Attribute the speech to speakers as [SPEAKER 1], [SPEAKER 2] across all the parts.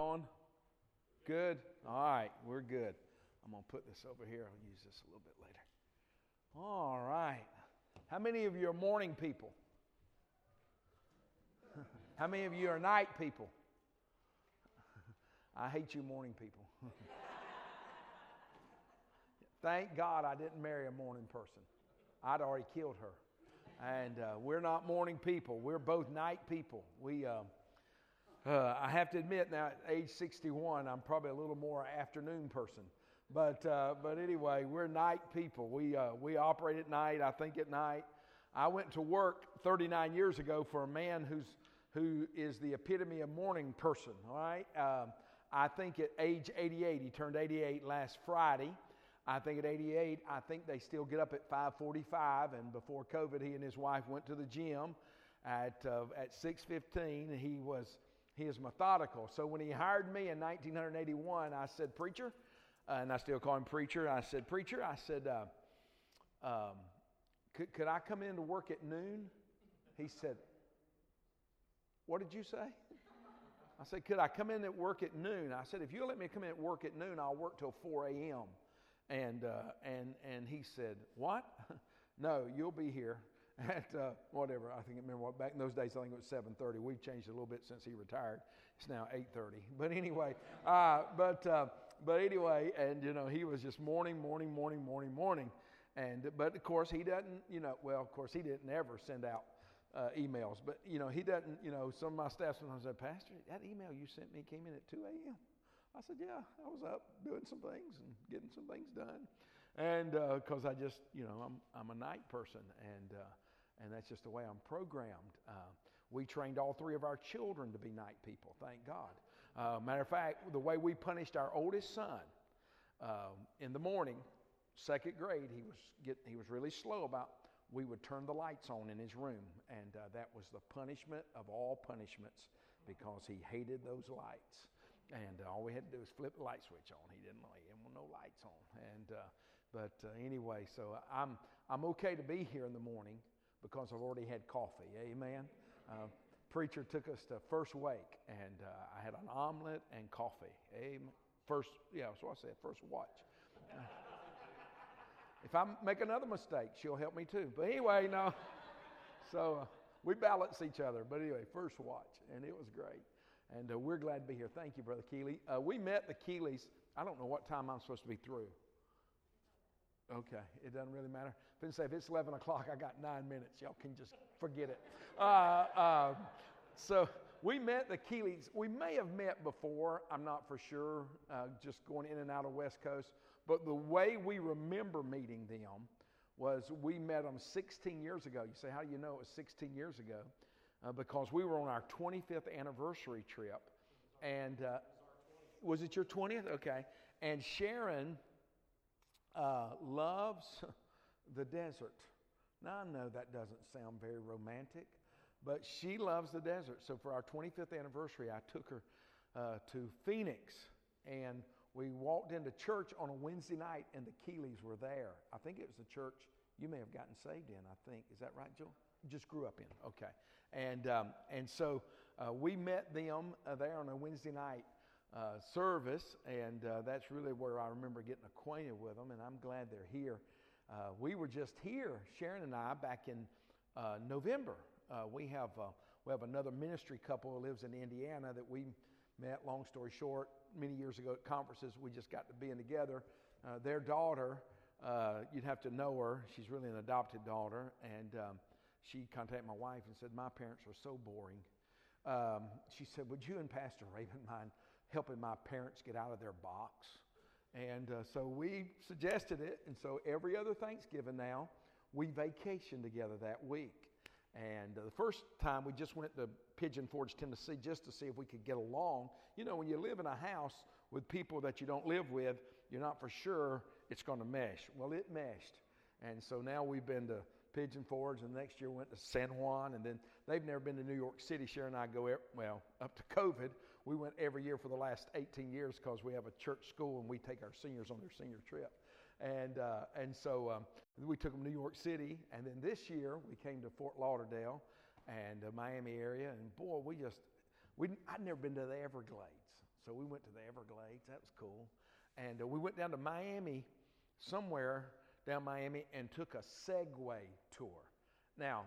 [SPEAKER 1] On? Good? All right, we're good. I'm going to put this over here. I'll use this a little bit later. All right. How many of you are morning people? How many of you are night people? I hate you morning people. Thank God I didn't marry a morning person. I'd already killed her. And uh, we're not morning people. We're both night people. We, uh, uh, I have to admit now, at age 61, I'm probably a little more afternoon person. But, uh, but anyway, we're night people. We, uh, we operate at night, I think at night. I went to work 39 years ago for a man who's, who is the epitome of morning person, all right? Um, I think at age 88, he turned 88 last Friday. I think at 88, I think they still get up at 5:45. And before COVID, he and his wife went to the gym. At uh, at 6:15, he was he is methodical. So when he hired me in 1981, I said, Preacher, uh, and I still call him Preacher. I said, Preacher, I said, uh, um, could, could I come in to work at noon? He said, What did you say? I said, Could I come in at work at noon? I said, If you'll let me come in at work at noon, I'll work till 4 a.m. And, uh, and, and he said, What? no, you'll be here at uh, whatever. I think I remember what, back in those days. I think it was 7:30. We've changed a little bit since he retired. It's now 8:30. But anyway, uh, but uh, but anyway, and you know he was just morning, morning, morning, morning, morning, and but of course he doesn't. You know, well, of course he didn't ever send out uh, emails, but you know he doesn't. You know, some of my staff sometimes said, Pastor, that email you sent me came in at 2 a.m. I said, Yeah, I was up doing some things and getting some things done, and because uh, I just, you know, I'm I'm a night person, and uh, and that's just the way I'm programmed. Uh, we trained all three of our children to be night people, thank God. Uh, matter of fact, the way we punished our oldest son uh, in the morning, second grade, he was, get, he was really slow about, we would turn the lights on in his room, and uh, that was the punishment of all punishments because he hated those lights. And uh, all we had to do was flip the light switch on. He didn't he didn't want no lights on. And, uh, but anyway, so I'm, I'm okay to be here in the morning because I've already had coffee. Amen. Uh, preacher took us to First Wake, and uh, I had an omelet and coffee. Amen. First, yeah, so I said. First watch. If I make another mistake, she'll help me too. But anyway, no. So uh, we balance each other. But anyway, first watch, and it was great. And uh, we're glad to be here. Thank you, Brother Keeley. Uh, we met the Keeleys. I don't know what time I'm supposed to be through. Okay, it doesn't really matter. Say if it's 11 o'clock, I got nine minutes. Y'all can just forget it. Uh, uh, so we met the Keeleys. We may have met before. I'm not for sure. Uh, just going in and out of West Coast. But the way we remember meeting them was we met them 16 years ago. You say, how do you know it was 16 years ago? Uh, because we were on our 25th anniversary trip, and uh, was it your 20th? Okay. And Sharon uh, loves the desert. Now, I know that doesn't sound very romantic, but she loves the desert. So, for our 25th anniversary, I took her uh, to Phoenix and we walked into church on a Wednesday night, and the Keeleys were there. I think it was the church you may have gotten saved in, I think. Is that right, Joel? Just grew up in. Okay. And, um, and so uh, we met them uh, there on a Wednesday night uh, service, and uh, that's really where I remember getting acquainted with them, and I'm glad they're here. Uh, we were just here, Sharon and I, back in uh, November. Uh, we have uh, we have another ministry couple who lives in Indiana that we met. Long story short, many years ago at conferences, we just got to being together. their daughter, you'd have to know her. She's really an adopted daughter, and um, she contacted my wife and said, "My parents are so boring." Um, she said, "Would you and Pastor Raven mind?" Helping my parents get out of their box. And uh, so we suggested it. And so every other Thanksgiving now, we vacation together that week. And uh, the first time we just went to Pigeon Forge, Tennessee, just to see if we could get along. You know, when you live in a house with people that you don't live with, you're not for sure it's going to mesh. Well, it meshed. And so now we've been to Pigeon Forge, and the next year went to San Juan, and then they've never been to New York City. Sharon and I go, well, up to COVID, we went every year for the last 18 years because we have a church school and we take our seniors on their senior trip. And, uh, and so um, we took them to New York City, and then this year we came to Fort Lauderdale and the Miami area, and boy, we just, we, I'd never been to the Everglades. So we went to the Everglades. That was cool. And uh, we went down to Miami, somewhere down Miami, and took a Segway tour. Now,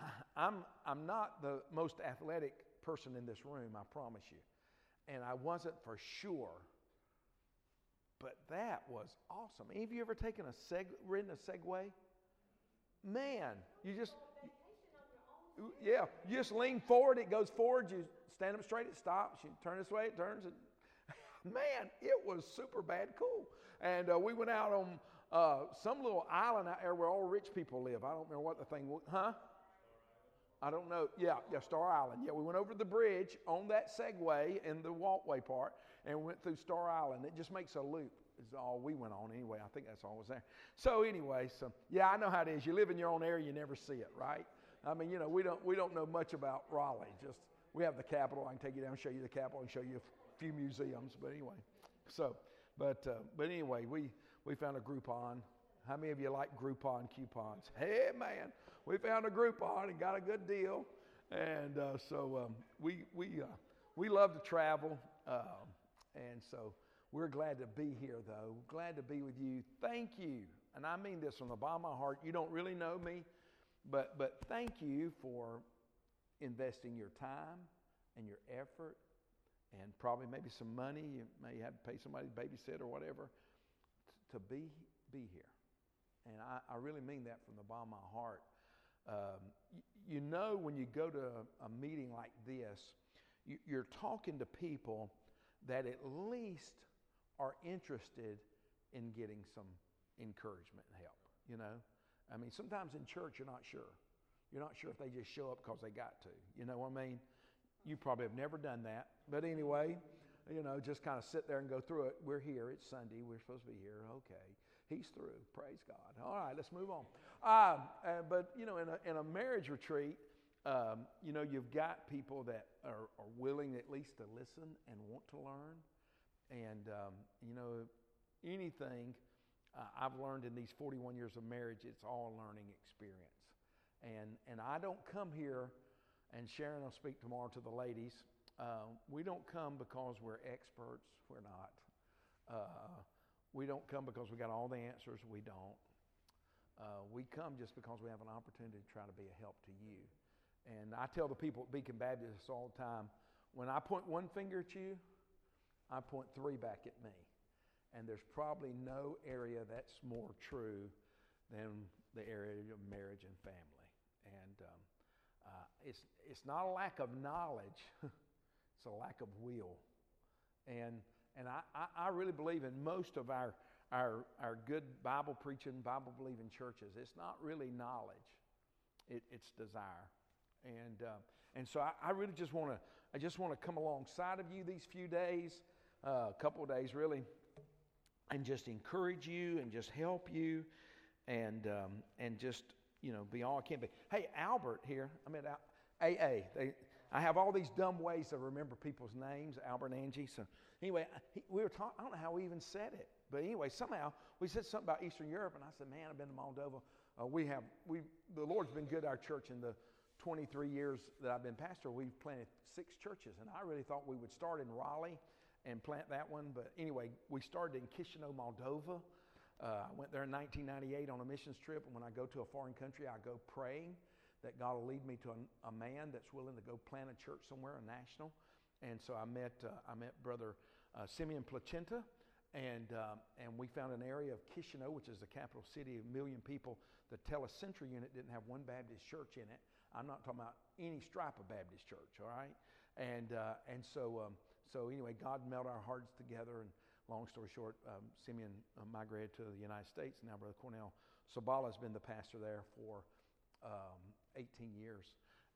[SPEAKER 1] I'm, I'm not the most athletic person in this room, I promise you. And I wasn't for sure. But that was awesome. Any of you ever taken a seg, ridden a Segway? Man, you just, yeah, you just lean forward, it goes forward. You stand up straight, it stops. You turn this way, it turns. It, man, it was super bad cool. And uh, we went out on uh, some little island out there where all rich people live. I don't remember what the thing was. Huh? I don't know. Yeah, yeah, Star Island. Yeah, we went over the bridge on that Segway in the walkway part and went through Star Island. It just makes a loop. Is all we went on anyway. I think that's all was there. So anyway, so yeah, I know how it is. You live in your own area, you never see it, right? I mean, you know, we don't we don't know much about Raleigh. Just we have the Capitol. I can take you down, and show you the Capitol, and show you a few museums. But anyway, so but uh, but anyway, we we found a Groupon. How many of you like Groupon coupons? Hey man, we found a Groupon and got a good deal, and uh, so um, we we uh, we love to travel, um, and so we're glad to be here though. Glad to be with you. Thank you, and I mean this from the bottom of my heart. You don't really know me. But, but thank you for investing your time and your effort and probably maybe some money. You may have to pay somebody to babysit or whatever to be, be here. And I, I really mean that from the bottom of my heart. Um, you, know, when you go to a, a meeting like this, you, you're talking to people that at least are interested in getting some encouragement and help, you know? I mean, sometimes in church, you're not sure. You're not sure if they just show up because they got to. You know what I mean? You probably have never done that. But anyway, you know, just kind of sit there and go through it. We're here. It's Sunday. We're supposed to be here. Okay. He's through. Praise God. All right, let's move on. Um, uh, but, you know, in a, in a marriage retreat, um, you know, you've got people that are, are, willing at least to listen and want to learn. And, um, you know, anything uh, I've learned in these 41 years of marriage, it's all learning experience. And, and I don't come here, and Sharon will speak tomorrow to the ladies. Uh, we don't come because we're experts. We're not. Uh, we don't come because we got all the answers. We don't. Uh, we come just because we have an opportunity to try to be a help to you. And I tell the people at Beacon Baptist all the time when I point one finger at you, I point three back at me. And there's probably no area that's more true than the area of marriage and family. And um, uh, it's, it's not a lack of knowledge, it's a lack of will. And, and I, I, I really believe in most of our, our, our good Bible preaching, Bible believing churches, it's not really knowledge, it, it's desire. And, uh, and so I, I really just want to I just want to come alongside of you these few days, uh, a couple of days really, and just encourage you and just help you and, um, and just, you know, be all I can be. Hey, Albert here, I mean, AA, they, I have all these dumb ways to remember people's names, Albert and Angie. So anyway, we were talking, I don't know how we even said it, but anyway, somehow we said something about Eastern Europe, and I said, man, I've been to Moldova. Uh, we have, we, the Lord's been good to our church in the 23 years that I've been pastor. We've planted six churches, and I really thought we would start in Raleigh and plant that one. But anyway, we started in Chisinau, Moldova. Uh, I went there in 1998 on a missions trip, and when I go to a foreign country, I go praying that God will lead me to a, a man that's willing to go plant a church somewhere, a national. And so I met uh, I met Brother uh, Simeon Placenta, and um, and we found an area of Chisinau, which is the capital city of a million people. The telecentre unit didn't have one Baptist church in it. I'm not talking about any stripe of Baptist church, all right? And uh, and so um, so anyway, God melted our hearts together. And long story short, um, Simeon uh, migrated to the United States. Now Brother Cornell Sabala has been the pastor there for um, 18 years.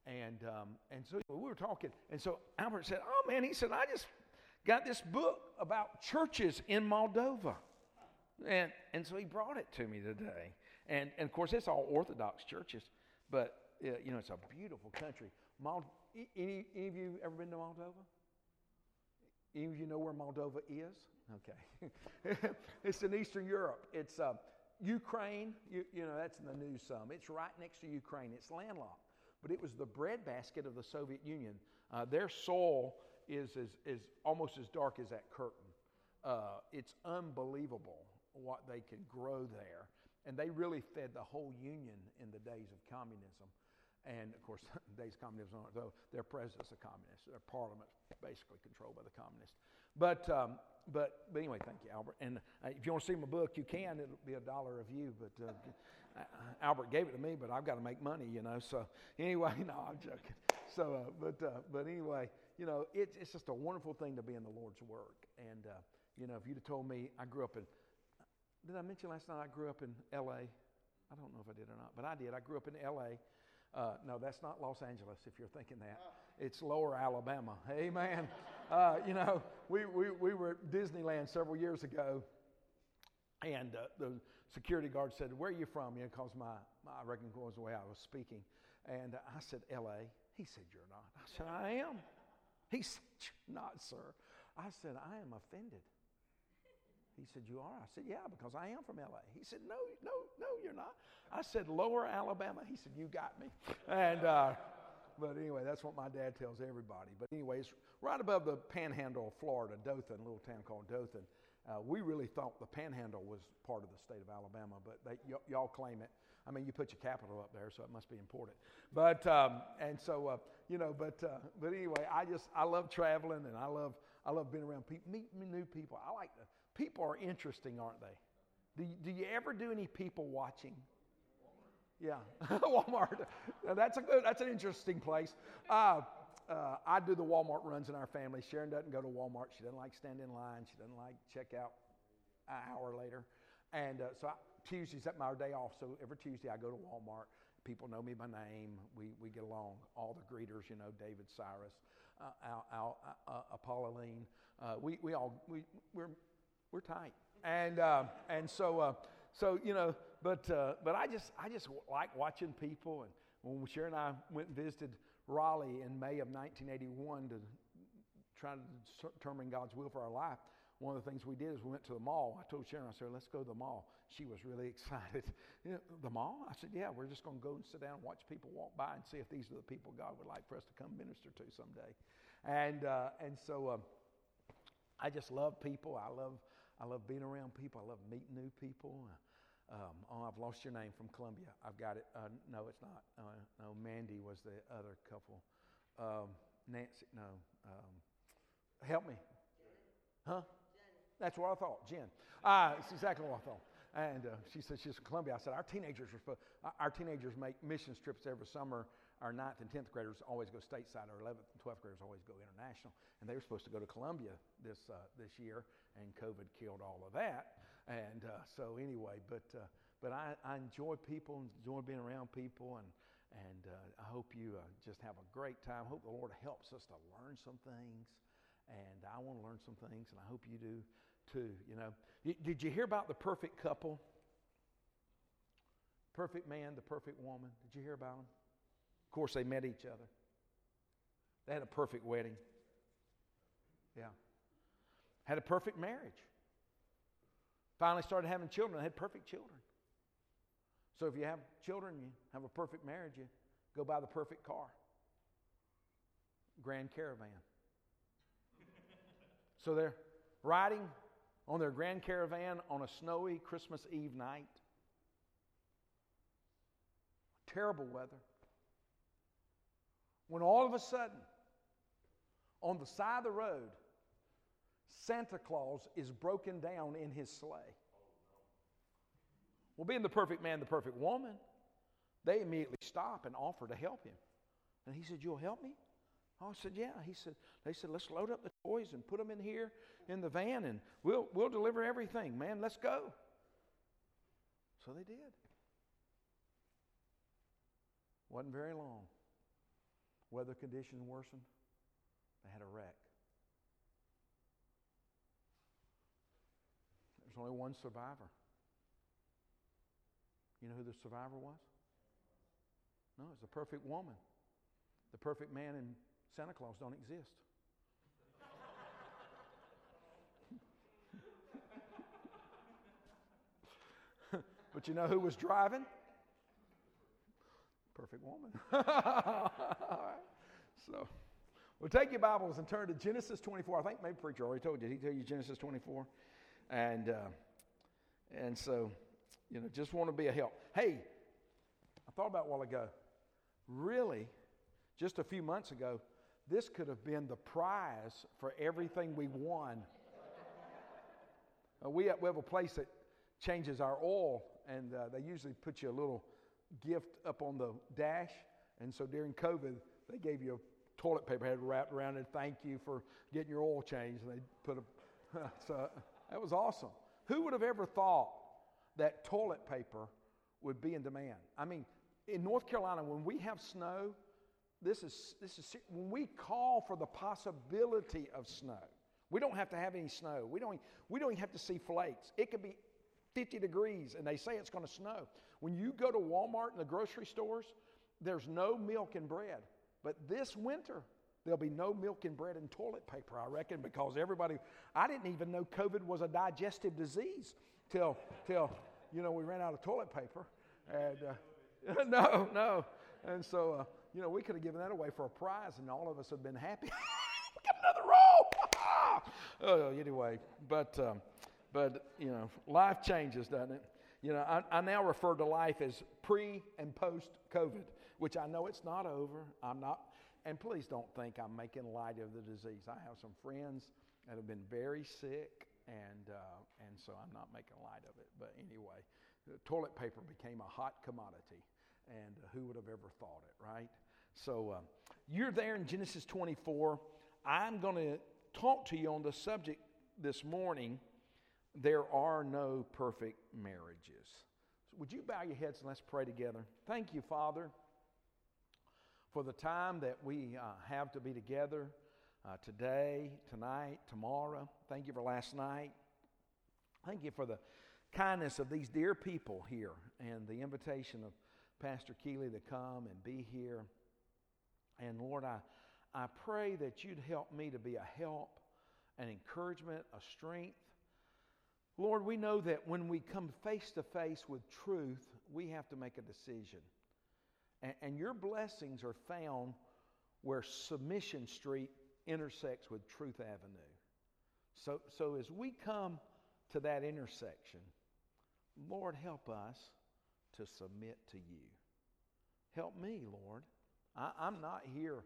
[SPEAKER 1] And, um, and so we were talking. And so Albert said, oh man, he said, I just got this book about churches in Moldova. And, and so he brought it to me today. And, and of course, it's all Orthodox churches, but uh, you know, it's a beautiful country. Mold, any, any of you ever been to Moldova? Any of you know where Moldova is? Okay. it's in Eastern Europe. It's uh, Ukraine. You, you, know, that's in the news some. It's right next to Ukraine. It's landlocked. But it was the breadbasket of the Soviet Union. Uh, their soil is, is, is almost as dark as that curtain. Uh, it's unbelievable what they could grow there. And they really fed the whole union in the days of communism. And of course, days of communism, though their president's a communist. Their parliament's basically controlled by the communists. But, um, but, but anyway, thank you, Albert. And uh, if you want to see my book, you can. It'll be a dollar a view. But uh, uh, Albert gave it to me, but I've got to make money, you know. So anyway, no, I'm joking. So, uh, but, uh, but anyway, you know, it's, it's just a wonderful thing to be in the Lord's work. And, uh, you know, if you'd have told me I grew up in, did I mention last night I grew up in L.A.? I don't know if I did or not, but I did. I grew up in L.A. Uh, no, that's not Los Angeles, if you're thinking that. It's lower Alabama. Amen. Uh, you know, we, we, we were at Disneyland several years ago, and uh, the security guard said, Where are you from? You know, because my, my, I reckon was the way I was speaking. And I said, L.A. He said, You're not. I said, I am. He said, You're not, sir. I said, I am offended. He said, You are? I said, Yeah, because I am from LA. He said, No, no, no, you're not. I said, Lower Alabama. He said, You got me. And, uh, but anyway, that's what my dad tells everybody. But, anyways, right above the panhandle of Florida, Dothan, a little town called Dothan, uh, we really thought the panhandle was part of the state of Alabama, but they, y- y'all claim it. I mean, you put your capital up there, so it must be important. But, um, and so, uh, you know, but, uh, but anyway, I just, I love traveling and I love, I love being around people, meet new people. I like to, people are interesting, aren't they? Do you, do you ever do any people watching? Yeah, Walmart. Now, that's a good. That's an interesting place. Uh, uh, I do the Walmart runs in our family. Sharon doesn't go to Walmart. She doesn't like stand in line. She doesn't like check out an hour later. And uh, so I, Tuesday's at my day off. So every Tuesday I go to Walmart. People know me by name. We, we get along. All the greeters, you know, David Cyrus, uh, Al, Al, uh, uh. Uh, we, we all, we, we're, we're tight. And, uh, and so, so, you know, but, uh, but I, just, I just like watching people. And when Sharon and I went and visited Raleigh in May of 1981 to try to determine God's will for our life, one of the things we did is we went to the mall. I told Sharon, I said, let's go to the mall. She was really excited. You know, the mall? I said, yeah, we're just going to go and sit down and watch people walk by and see if these are the people God would like for us to come minister to someday. And, uh, and so uh, I just love people. I love, I love being around people. I love meeting new people. Um, oh, I've lost your name from Colombia. I've got it. Uh, no, it's not. Uh, no, Mandy was the other couple. Um, Nancy, no. Um, help me. Huh? That's what I thought. Jen. Uh, it's exactly what I thought. And uh, she said she's from Colombia. I said our teenagers are our teenagers make mission trips every summer. Our ninth and tenth graders always go stateside. Our eleventh and twelfth graders always go international. And they were supposed to go to Colombia this uh, this year, and COVID killed all of that. And uh, so anyway, but uh, but I, I enjoy people, enjoy being around people, and and uh, I hope you uh, just have a great time. Hope the Lord helps us to learn some things, and I want to learn some things, and I hope you do too. You know, did you hear about the perfect couple? Perfect man, the perfect woman. Did you hear about them? Of course, they met each other. They had a perfect wedding. Yeah. Had a perfect marriage. Finally started having children. I had perfect children. So if you have children, you have a perfect marriage, you go buy the perfect car. Grand Caravan. so they're riding on their Grand Caravan on a snowy Christmas Eve night. Terrible weather. When all of a sudden, on the side of the road, Santa Claus is broken down in his sleigh. Well, being the perfect man, the perfect woman, they immediately stop and offer to help him. And he said, You'll help me? Oh, I said, Yeah. He said, They said, Let's load up the toys and put them in here in the van and we'll, we'll deliver everything. Man, let's go. So they did. Wasn't very long. Weather conditions worsened. They had a wreck. There's only one survivor. You know who the survivor was? No, it's the perfect woman. The perfect man and Santa Claus don't exist. but you know who was driving? Perfect woman. so, Well, take your Bibles and turn to Genesis 24. I think maybe preacher already told you. Did he tell you Genesis 24? And uh, and so, you know, just want to be a help. Hey, I thought about a while ago. Really, just a few months ago, this could have been the prize for everything we won. uh, we, we have a place that changes our oil, and uh, they usually put you a little gift up on the dash. And so during COVID, they gave you a toilet paper had wrapped around it. Thank you for getting your oil changed. And they put a so that was awesome. Who would have ever thought that toilet paper would be in demand? I mean, in North Carolina, when we have snow, this is this is when we call for the possibility of snow. We don't have to have any snow. We don't we don't even have to see flakes. It could be 50 degrees and they say it's going to snow. When you go to Walmart and the grocery stores, there's no milk and bread. But this winter, there'll be no milk and bread and toilet paper, I reckon, because everybody, I didn't even know COVID was a digestive disease till, till you know, we ran out of toilet paper. And uh, no, no. And so, uh, you know, we could have given that away for a prize and all of us have been happy. we got another roll. oh, anyway, but, um, but, you know, life changes, doesn't it? You know, I, I now refer to life as pre and post COVID, which I know it's not over. I'm not, and please don't think I'm making light of the disease. I have some friends that have been very sick, and, uh, and so I'm not making light of it. But anyway, toilet paper became a hot commodity, and uh, who would have ever thought it, right? So uh, you're there in Genesis 24. I'm going to talk to you on the subject this morning there are no perfect marriages. So would you bow your heads and let's pray together? Thank you, Father, for the time that we uh, have to be together uh, today, tonight, tomorrow. Thank you for last night. Thank you for the kindness of these dear people here and the invitation of Pastor Keeley to come and be here. And Lord, I, I pray that you'd help me to be a help, an encouragement, a strength Lord, we know that when we come face to face with truth, we have to make a decision. And, and, your blessings are found where Submission Street intersects with Truth Avenue. So, so as we come to that intersection, Lord, help us to submit to you. Help me, Lord. I, am not here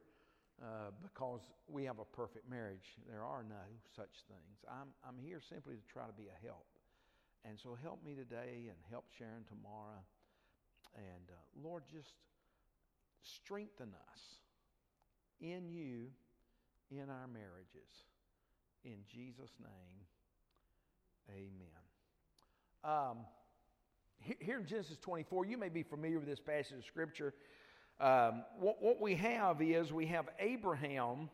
[SPEAKER 1] uh, because we have a perfect marriage. There are no such things. I'm, I'm here simply to try to be a help. And so help me today and help Sharon tomorrow. And uh, Lord, just strengthen us in you, in our marriages. In Jesus' name, amen. Um, here in Genesis 24, you may be familiar with this passage of Scripture. Um, what, what we have is we have Abraham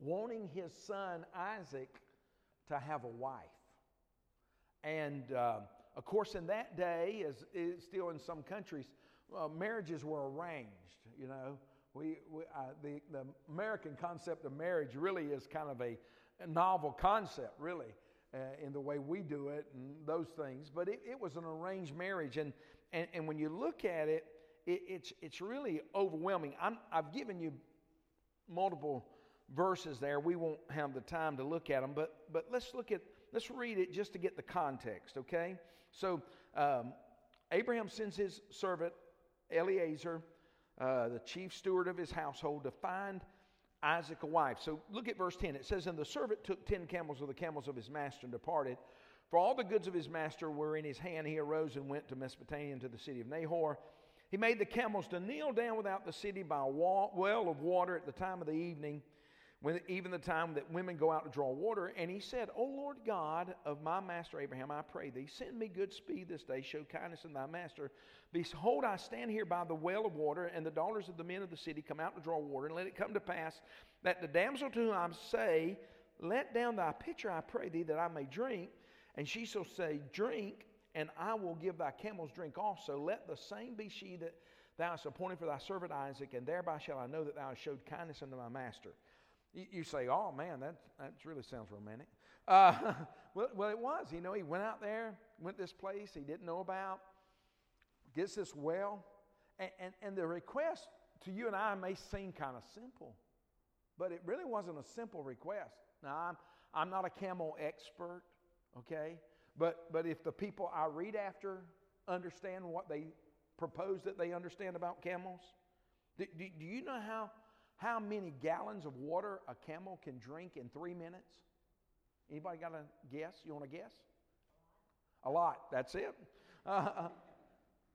[SPEAKER 1] wanting his son Isaac to have a wife. And uh, of course, in that day, as is still in some countries, uh, marriages were arranged. You know, we, we uh, the, the American concept of marriage really is kind of a, a novel concept, really, uh, in the way we do it and those things. But it, it was an arranged marriage. And, and, and when you look at it, it, it's, it's really overwhelming. I'm, I've given you multiple verses there. We won't have the time to look at them, but, but let's look at, let's read it just to get the context, okay? So um, Abraham sends his servant Eliezer, uh, the chief steward of his household, to find Isaac a wife. So look at verse 10. It says, And the servant took ten camels of the camels of his master and departed. For all the goods of his master were in his hand. He arose and went to Mesopotamia to the city of Nahor. He made the camels to kneel down without the city by a well of water at the time of the evening, when even the time that women go out to draw water. And he said, O Lord God of my master Abraham, I pray thee, send me good speed this day, show kindness in thy master. Behold, I stand here by the well of water, and the daughters of the men of the city come out to draw water. And let it come to pass that the damsel to whom I say, Let down thy pitcher, I pray thee, that I may drink. And she shall say, Drink and I will give thy camels drink also. Let the same be she that thou hast appointed for thy servant Isaac, and thereby shall I know that thou hast showed kindness unto my master. You, say, oh man, that, that really sounds romantic. Uh, well, well, it was. You know, he went out there, went this place he didn't know about, gets this well, and, and, and the request to you and I may seem kind of simple. But it really wasn't a simple request. Now, I'm, I'm not a camel expert, okay? But, but if the people I read after understand what they propose that they understand about camels, do, do, do you know how, how many gallons of water a camel can drink in three minutes? Anybody got a guess? You want to guess? A lot. That's it. Uh,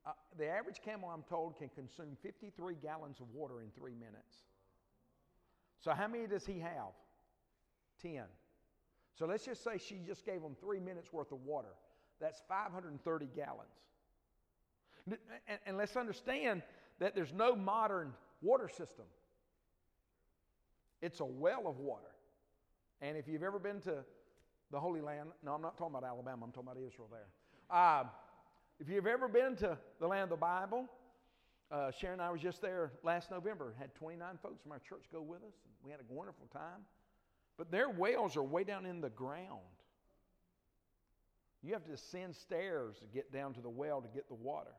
[SPEAKER 1] uh, the average camel, I'm told, can consume 53 gallons of water in three minutes. So, how many does he have? 10. So, let's just say she just gave him three minutes worth of water. That's 530 gallons. And, and let's understand that there's no modern water system, it's a well of water. And if you've ever been to the Holy Land, no, I'm not talking about Alabama, I'm talking about Israel there. Uh, if you've ever been to the land of the Bible, uh, Sharon and I was just there last November. Had 29 folks from our church go with us. we had a wonderful time. But their wells are way down in the ground. You have to ascend stairs to get down to the well to get the water.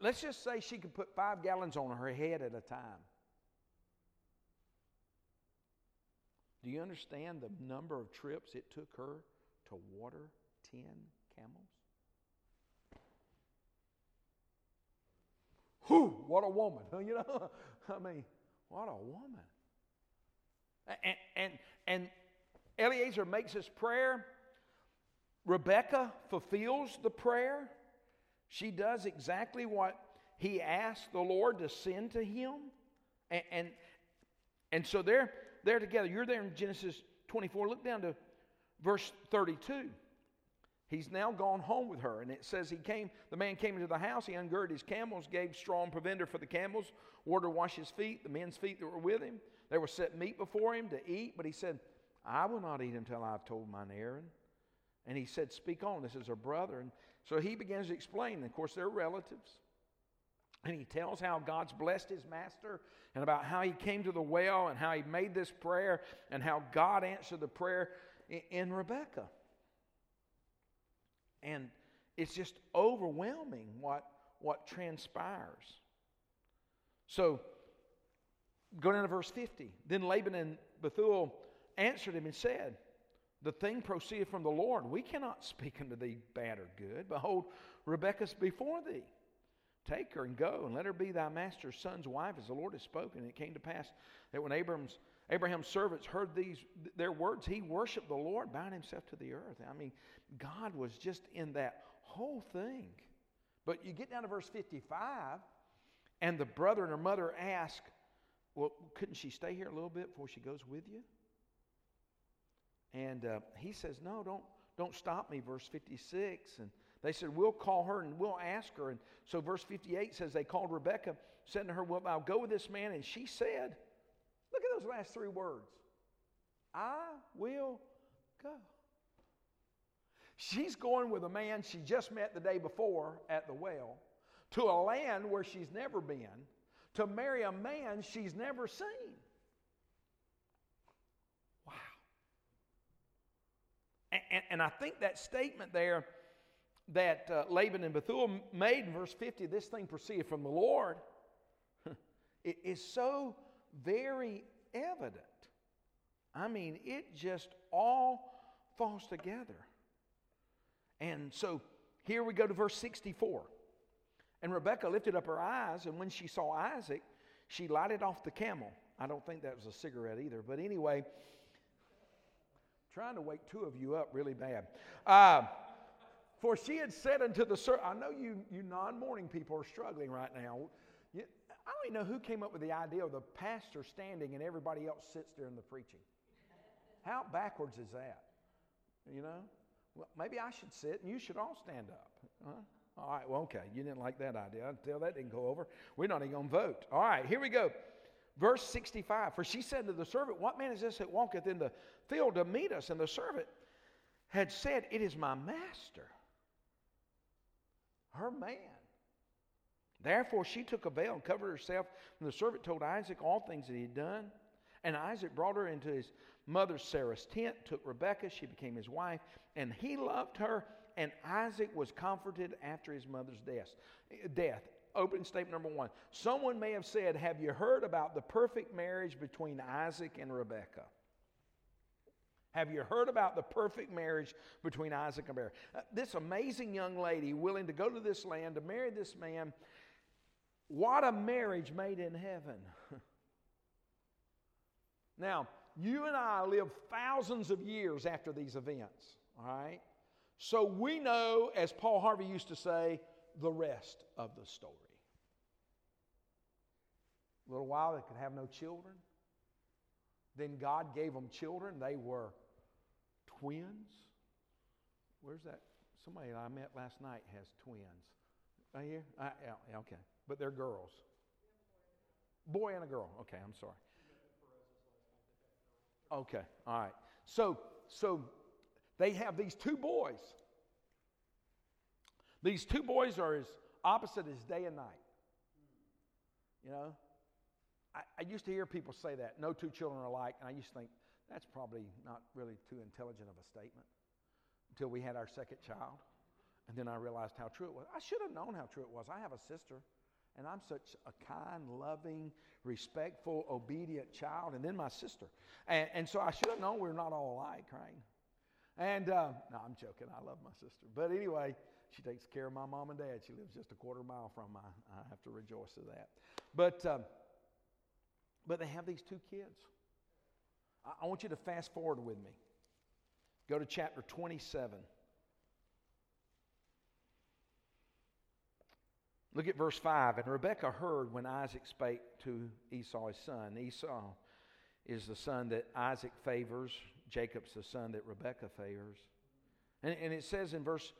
[SPEAKER 1] Let's just say she could put five gallons on her head at a time. Do you understand the number of trips it took her to water 10 camels? Whew, what a woman. You know, I mean, what a woman. And, and, and Eliezer makes his prayer. Rebekah fulfills the prayer. She does exactly what he asked the Lord to send to him. And, and, and so they're, they're together. You're there in Genesis 24. Look down to verse 32. He's now gone home with her. And it says he came, the man came into the house, he ungirded his camels, gave strong provender for the camels, water to wash his feet, the men's feet that were with him. They were set meat before him to eat, but he said, I will not eat until I've told mine errand. And he said, Speak on, this is her brother. And so he begins to explain. And of course, they're relatives. And he tells how God's blessed his master and about how he came to the well and how he made this prayer and how God answered the prayer in Rebekah. And it's just overwhelming what, what transpires. So, go down to verse 50. Then Laban and Bethuel answered him and said, The thing proceeded from the Lord. We cannot speak unto thee bad or good. Behold, Rebekah's before thee. Take her and go, and let her be thy master's son's wife, as the Lord has spoken. And it came to pass that when Abram's Abraham's servants heard these their words, he worshiped the Lord, bound himself to the earth. I mean, God was just in that whole thing. But you get down to verse 55, and the brother and her mother ask, Well, couldn't she stay here a little bit before she goes with you? And uh, he says, No, don't, don't stop me, verse 56. And they said, We'll call her and we'll ask her. And so verse 58 says, They called Rebekah, said to her, Well, I'll go with this man. And she said, Look at those last three words I will go. She's going with a man she just met the day before at the well to a land where she's never been to marry a man she's never seen. Wow. And, and, I think that statement there that uh, Laban and Bethuel made in verse 50, this thing proceeded from the Lord, it is so very evident. I mean, it just all falls together. And so here we go to verse 64. And Rebekah lifted up her eyes, and when she saw Isaac, she lighted off the camel. I don't think that was a cigarette either, but anyway, trying to wake two of you up really bad. Uh, for she had said unto the servant, I know you, you non morning people are struggling right now. You, I don't even know who came up with the idea of the pastor standing and everybody else sits during the preaching. How backwards is that? You know? Well, maybe I should sit and you should all stand up. Huh? All right, well, okay. You didn't like that idea. Tell that didn't go over. We're not even going to vote. All right, here we go. Verse 65 For she said to the servant, What man is this that walketh in the field to meet us? And the servant had said, It is my master, her man. Therefore she took a veil and covered herself. And the servant told Isaac all things that he had done. And Isaac brought her into his mother Sarah's tent, took Rebekah, she became his wife, and he loved her, and Isaac was comforted after his mother's death. death. opening statement number one. Someone may have said, Have you heard about the perfect marriage between Isaac and Rebekah? Have you heard about the perfect marriage between Isaac and Rebekah? Uh, this amazing young lady willing to go to this land to marry this man. What a marriage made in heaven. now, you and I live thousands of years after these events, all right? So we know, as Paul Harvey used to say, the rest of the story. A little while, they could have no children. Then God gave them children. They were twins. Where's that? Somebody I met last night has twins. Right here? Uh, yeah, okay. But they're girls. Boy and a girl. Okay, I'm sorry. Okay, all right. So, so they have these two boys. These two boys are as opposite as day and night. You know, I, I used to hear people say that no two children are alike, and I used to think that's probably not really too intelligent of a statement until we had our second child. And then I realized how true it was. I should have known how true it was. I have a sister, and I'm such a kind, loving, respectful, obedient child, and then my sister. And, and so I should have known we're not all alike, right? And uh, no, I'm joking. I love my sister. But anyway, she takes care of my mom and dad. She lives just a quarter mile from me. I have to rejoice of that. But, um, but they have these two kids. I, want you to fast forward with me. Go to chapter 27. Look at verse 5. And Rebekah heard when Isaac spake to Esau his son. Esau is the son that Isaac favors, Jacob's the son that Rebekah favors. And, and it says in verse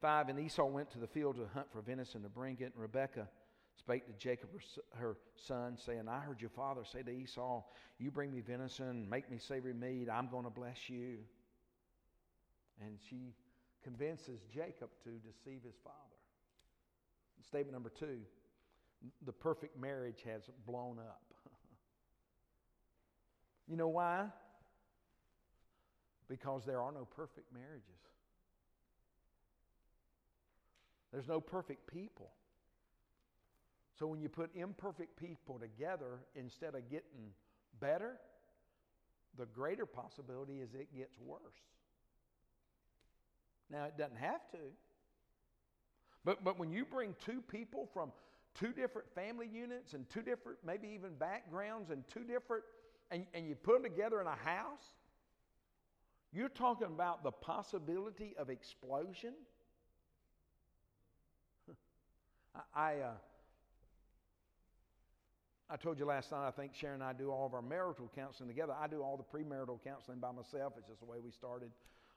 [SPEAKER 1] 5 And Esau went to the field to hunt for venison to bring it, and Rebekah spake to Jacob, her, son, saying, I heard your father say to Esau, You bring me venison, make me savory meat, I'm going to bless you. And she convinces Jacob to deceive his father. Statement number two the perfect marriage has blown up. you know why? Because there are no perfect marriages. There's no perfect people. So when you put imperfect people together, instead of getting better, the greater possibility is it gets worse. Now, it doesn't have to. But, but when you bring two people from two different family units and two different, maybe even backgrounds and two different, and, and you put them together in a house, you're talking about the possibility of explosion. I, uh, I told you last night, I think Sharon and I do all of our marital counseling together. I do all the premarital counseling by myself. It's just the way we started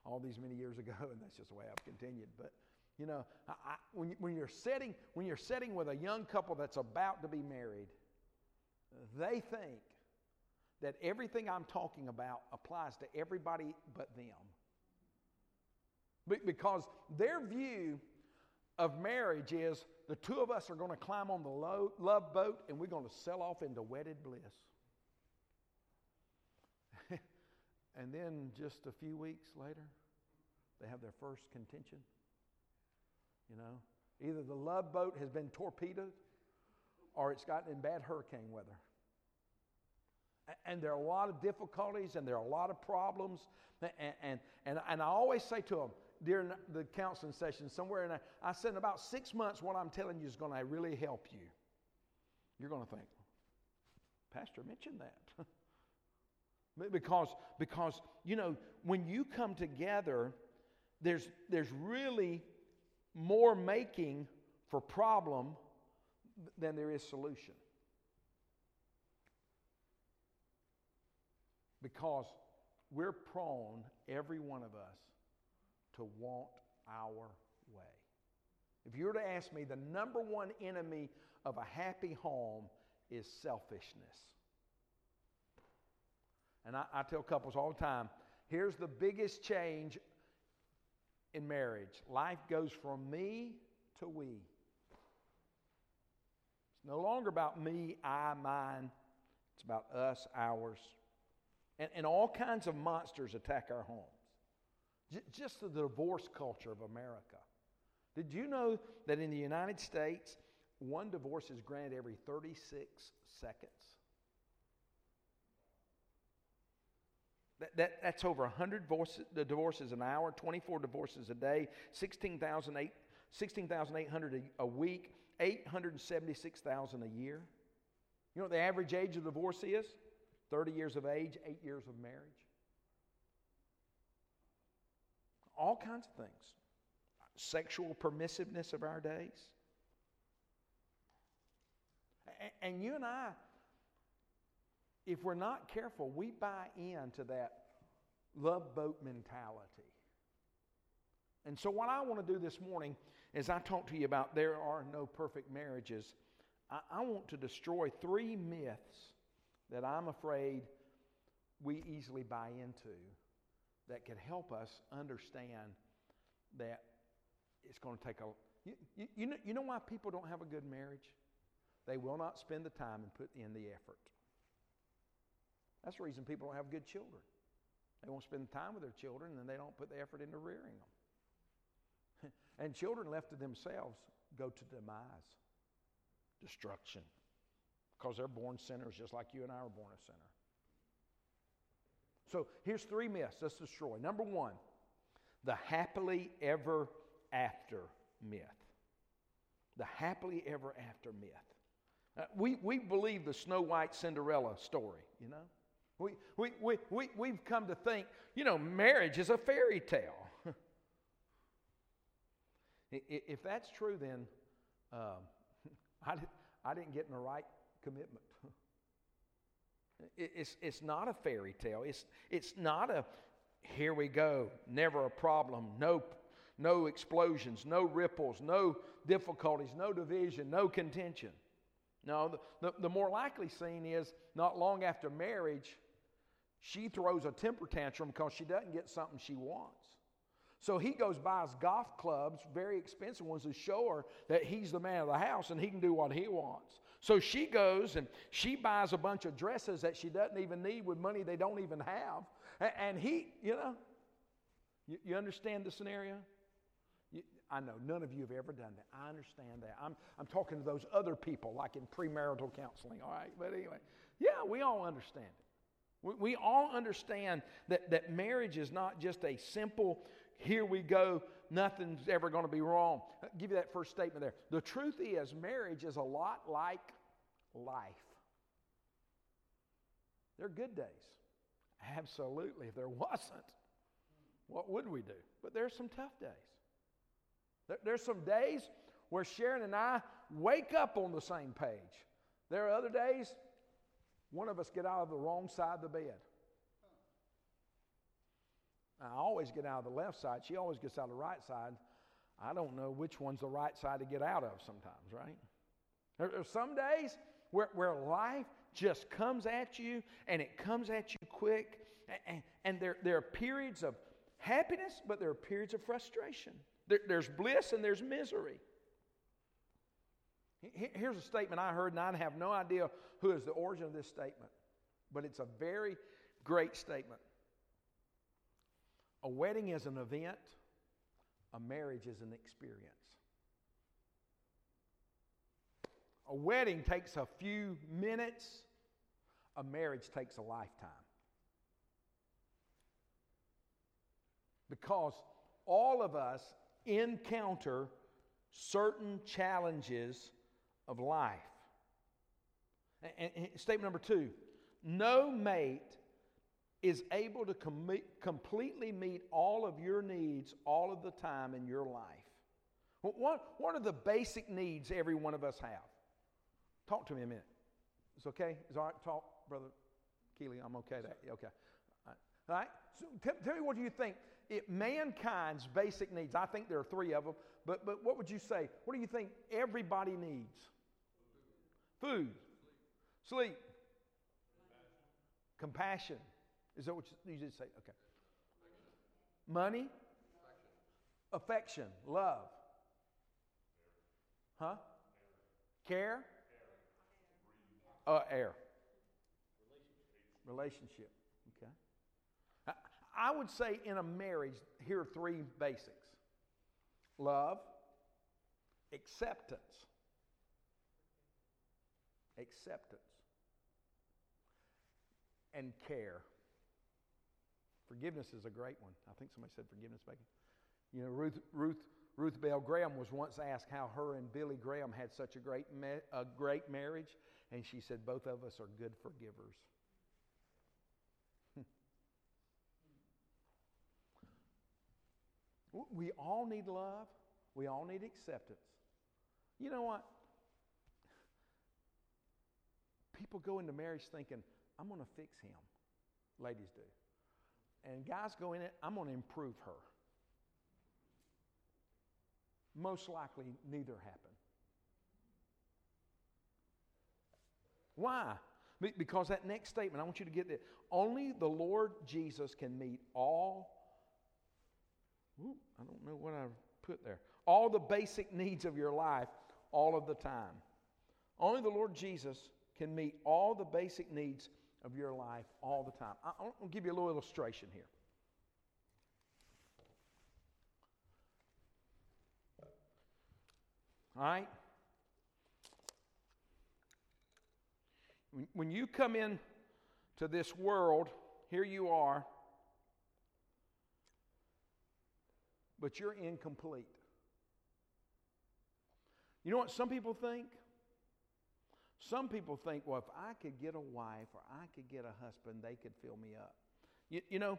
[SPEAKER 1] all these many years ago, and that's just the way I've continued. But, you know, I, I, when, when, you're setting, when you're sitting with a young couple that's about to be married, they think that everything I'm talking about applies to everybody but them. Because their view of marriage is the two of us are going to climb on the love boat and we're going to sail off into wedded bliss. and then just a few weeks later, they have their first contention. You know, either the love boat has been torpedoed or it's gotten in bad hurricane weather. And there are a lot of difficulties and there are a lot of problems. And, and, and, and I always say to them, during the counseling session somewhere, and I, I said, in about six months, what I'm telling you is going to really help you. You're going to think, Pastor mentioned that. because, because, you know, when you come together, there's, there's really more making for problem than there is solution. Because we're prone, every one of us, to want our way. If you were to ask me, the number one enemy of a happy home is selfishness. And I, I, tell couples all the time here's the biggest change in marriage life goes from me to we. It's no longer about me, I, mine. It's about us, ours. And, and all kinds of monsters attack our homes just the divorce culture of America. Did you know that in the United States, one divorce is granted every 36 seconds. That, that, that's over 100 divorces, divorces an hour, 24 divorces a day, 16,800 16, a, a week, 876,000 a year. You know what the average age of divorce is? 30 years of age, 8 years of marriage. All kinds of things. Sexual permissiveness of our days. And you and I, if we're not careful, we buy into that love boat mentality. And so, what I want to do this morning as I talk to you about there are no perfect marriages, I, I want to destroy three myths that I'm afraid we easily buy into that can help us understand that it's going to take a. You, you, you, know, you know why people don't have a good marriage? They will not spend the time and put in the effort. That's the reason people don't have good children. They won't spend time with their children and they don't put the effort into rearing them. and children left to themselves go to demise, destruction, because they're born sinners just like you and I were born a sinner. So here's three myths let's destroy. Number one, the happily ever after myth. The happily ever after myth. Uh, we, we believe the Snow White Cinderella story, you know? We, we, we, we, we've come to think, you know, marriage is a fairy tale. if that's true, then um, I, I didn't get in the right commitment. It's, it's not a fairy tale. It's, it's not a here we go, never a problem, no, no explosions, no ripples, no difficulties, no division, no contention. No, the, the, the more likely scene is not long after marriage, she throws a temper tantrum because she doesn't get something she wants. So he goes buys golf clubs, very expensive ones, to show her that he's the man of the house and he can do what he wants. So she goes and she buys a bunch of dresses that she doesn't even need with money they don't even have. And he, you know, you, understand the scenario? I know none of you have ever done that. I understand that. I'm, I'm talking to those other people, like in premarital counseling, all right? But anyway, yeah, we all understand it. We, we all understand that, that marriage is not just a simple, here we go, nothing's ever going to be wrong. I'll give you that first statement there. The truth is, marriage is a lot like life. There are good days. Absolutely. If there wasn't, what would we do? But there are some tough days. There, There's some days where Sharon and I wake up on the same page. There are other days, one of us get out of the wrong side of the bed. I always get out of the left side. She always gets out of the right side. I don't know which one's the right side to get out of sometimes, right? There, are some days where, where life just comes at you and it comes at you quick. And, and there, there are periods of happiness, but there are periods of frustration. There, there's bliss and there's misery. Here's a statement I heard, and I have no idea who is the origin of this statement, but it's a very great statement. A wedding is an event, a marriage is an experience. A wedding takes a few minutes, a marriage takes a lifetime. Because all of us encounter certain challenges of life. And, statement number two no mate is able to com- completely meet all of your needs all of the time in your life. What, what are the basic needs every one of us have? Talk to me a minute. It's okay? It's all right? Talk, Brother Keeley. I'm okay. That, okay. All right. So t- tell me what you think it, mankind's basic needs, I think there are three of them, but, but what would you say? What do you think everybody needs? Food, sleep, compassion. Is that what you, just say? Okay. Money, affection, love. Huh? Care? Uh, air. Relationship. Okay. I would say in a marriage, here are three basics love, acceptance, acceptance, and care. Forgiveness is a great one. I think somebody said forgiveness, Becky. You know, Ruth, Ruth, Ruth Bell Graham was once asked how her and Billy Graham had such a great, a great marriage, and she said, Both of us are good forgivers. Hmm. we all need love, we all need acceptance. You know what? People go into marriage thinking, I'm going to fix him. Ladies do. And guys go in it, I'm going to improve her. Most likely, neither happen. Why? Because that next statement, I want you to get that. Only the Lord Jesus can meet all, whoop, I don't know what I put there, all the basic needs of your life all of the time. Only the Lord Jesus can meet all the basic needs of your life all the time. I'll give you a little illustration here. All right? When you come in to this world, here you are, but you're incomplete. You know what some people think? Some people think, well, if I could get a wife or I could get a husband, they could fill me up. You, you know,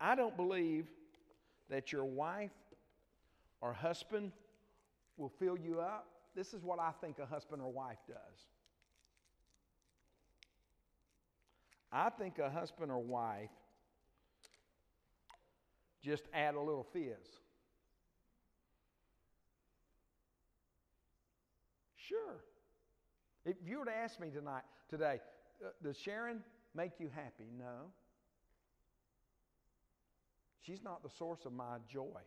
[SPEAKER 1] I don't believe that your wife or husband will fill you up. This is what I think a husband or wife does. I think a husband or wife just add a little fizz. Sure. If you were to ask me tonight, today, uh, does Sharon make you happy? No. She's not the source of my joy.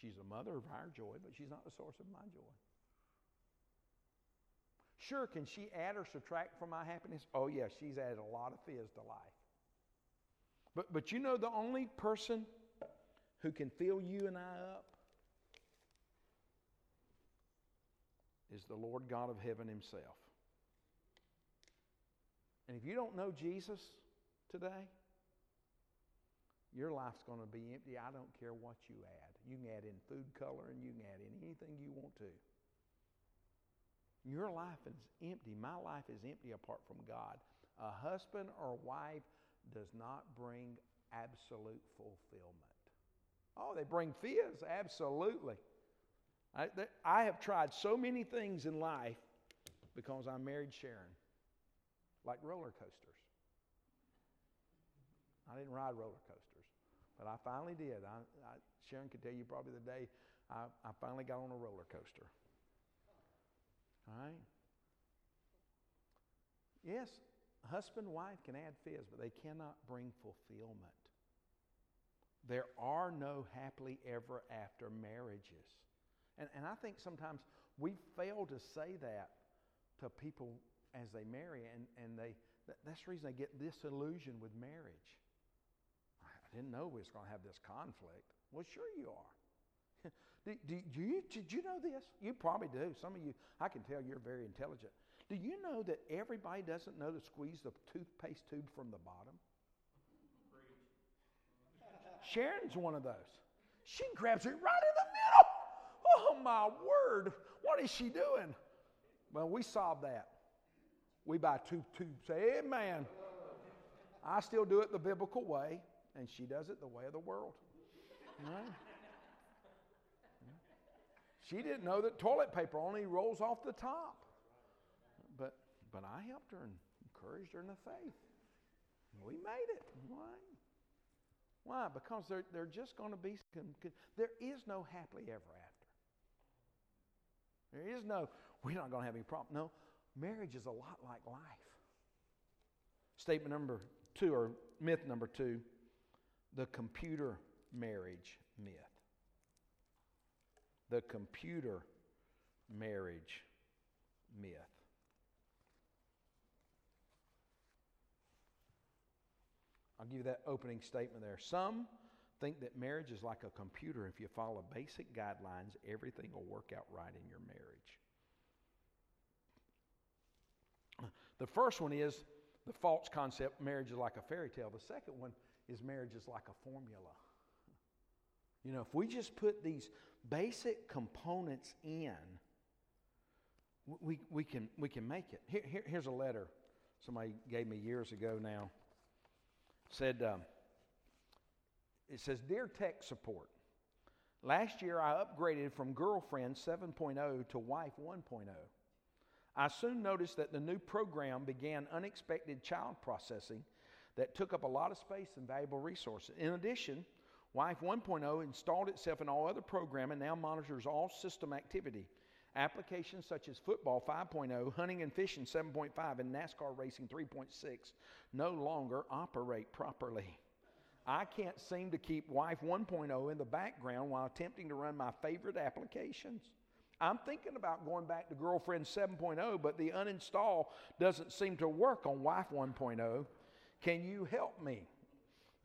[SPEAKER 1] She's the mother of our joy, but she's not the source of my joy. Sure, can she add or subtract from my happiness? Oh, yeah, she's added a lot of fizz to life. But, but you know the only person who can fill you and I up is the Lord God of heaven Himself. And if you don't know Jesus today, your life's going to be empty. I don't care what you add. You can add in food coloring, you can add in anything you want to. Your life is empty. My life is empty apart from God. A husband or wife does not bring absolute fulfillment. Oh, they bring fizz, absolutely. I, I have tried so many things in life because I married Sharon, like roller coasters. I didn't ride roller coasters, but I finally did. I, I, Sharon could tell you probably the day I, I finally got on a roller coaster. All right? Yes, husband wife can add fizz, but they cannot bring fulfillment. There are no happily ever after marriages. And, and I think sometimes we fail to say that to people as they marry, and, and they, that, that's the reason they get disillusioned with marriage. I didn't know we was going to have this conflict. Well, sure you are. do, do, do you, did you know this? You probably do. Some of you, I can tell you're very intelligent. Do you know that everybody doesn't know to squeeze the toothpaste tube from the bottom? Sharon's one of those. She grabs it right in the middle. My word. What is she doing? Well, we solved that. We buy two tubes. Amen. I still do it the biblical way, and she does it the way of the world. Right? She didn't know that toilet paper only rolls off the top. But, but I helped her and encouraged her in the faith. We made it. Why? Why? Because they're, they're just going to be, there is no happily ever after. There is no, we're not going to have any problem. No, marriage is a lot like life. Statement number two, or myth number two, the computer marriage myth. The computer marriage myth. I'll give you that opening statement there. Some think that marriage is like a computer. If you follow basic guidelines, everything will work out right in your marriage. The first one is the false concept marriage is like a fairy tale. The second one is marriage is like a formula. You know, if we just put these basic components in, we, we, can, we can make it. Here, here, here's a letter somebody gave me years ago now. Said, um, it says, Dear tech support, last year I upgraded from girlfriend 7.0 to wife 1.0. I soon noticed that the new program began unexpected child processing that took up a lot of space and valuable resources. In addition, Wife 1.0 installed itself in all other programming, now monitors all system activity. Applications such as football 5.0, hunting and fishing 7.5, and NASCAR racing 3.6 no longer operate properly. I can't seem to keep Wife 1.0 in the background while attempting to run my favorite applications. I'm thinking about going back to Girlfriend 7.0, but the uninstall doesn't seem to work on Wife 1.0. Can you help me?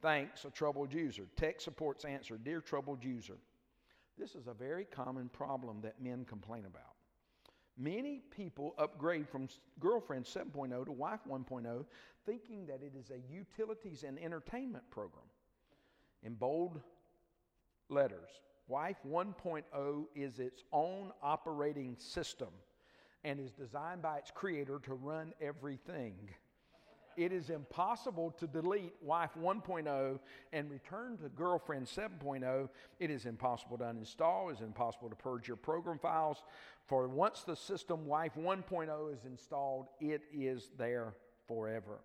[SPEAKER 1] Thanks, a troubled user. Tech support's answer Dear troubled user, this is a very common problem that men complain about. Many people upgrade from girlfriend 7.0 to wife 1.0 thinking that it is a utilities and entertainment program. In bold letters, Wife 1.0 is its own operating system and is designed by its creator to run everything. It is impossible to delete Wife 1.0 and return to Girlfriend 7.0. It is impossible to uninstall. It is impossible to purge your program files. For once the system Wife 1.0 is installed, it is there forever.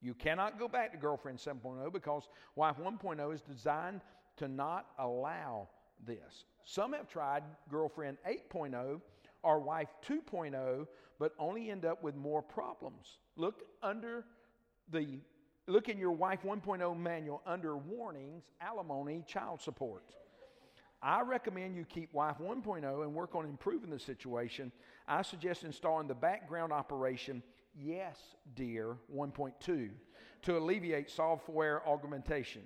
[SPEAKER 1] You cannot go back to Girlfriend 7.0 because Wife 1.0 is designed to not allow this. Some have tried Girlfriend 8.0 or Wife 2.0, but only end up with more problems. Look under the look in your wife 1.0 manual under warnings, alimony, child support. I recommend you keep wife 1.0 and work on improving the situation. I suggest installing the background operation Yes, Dear 1.2 to alleviate software augmentation.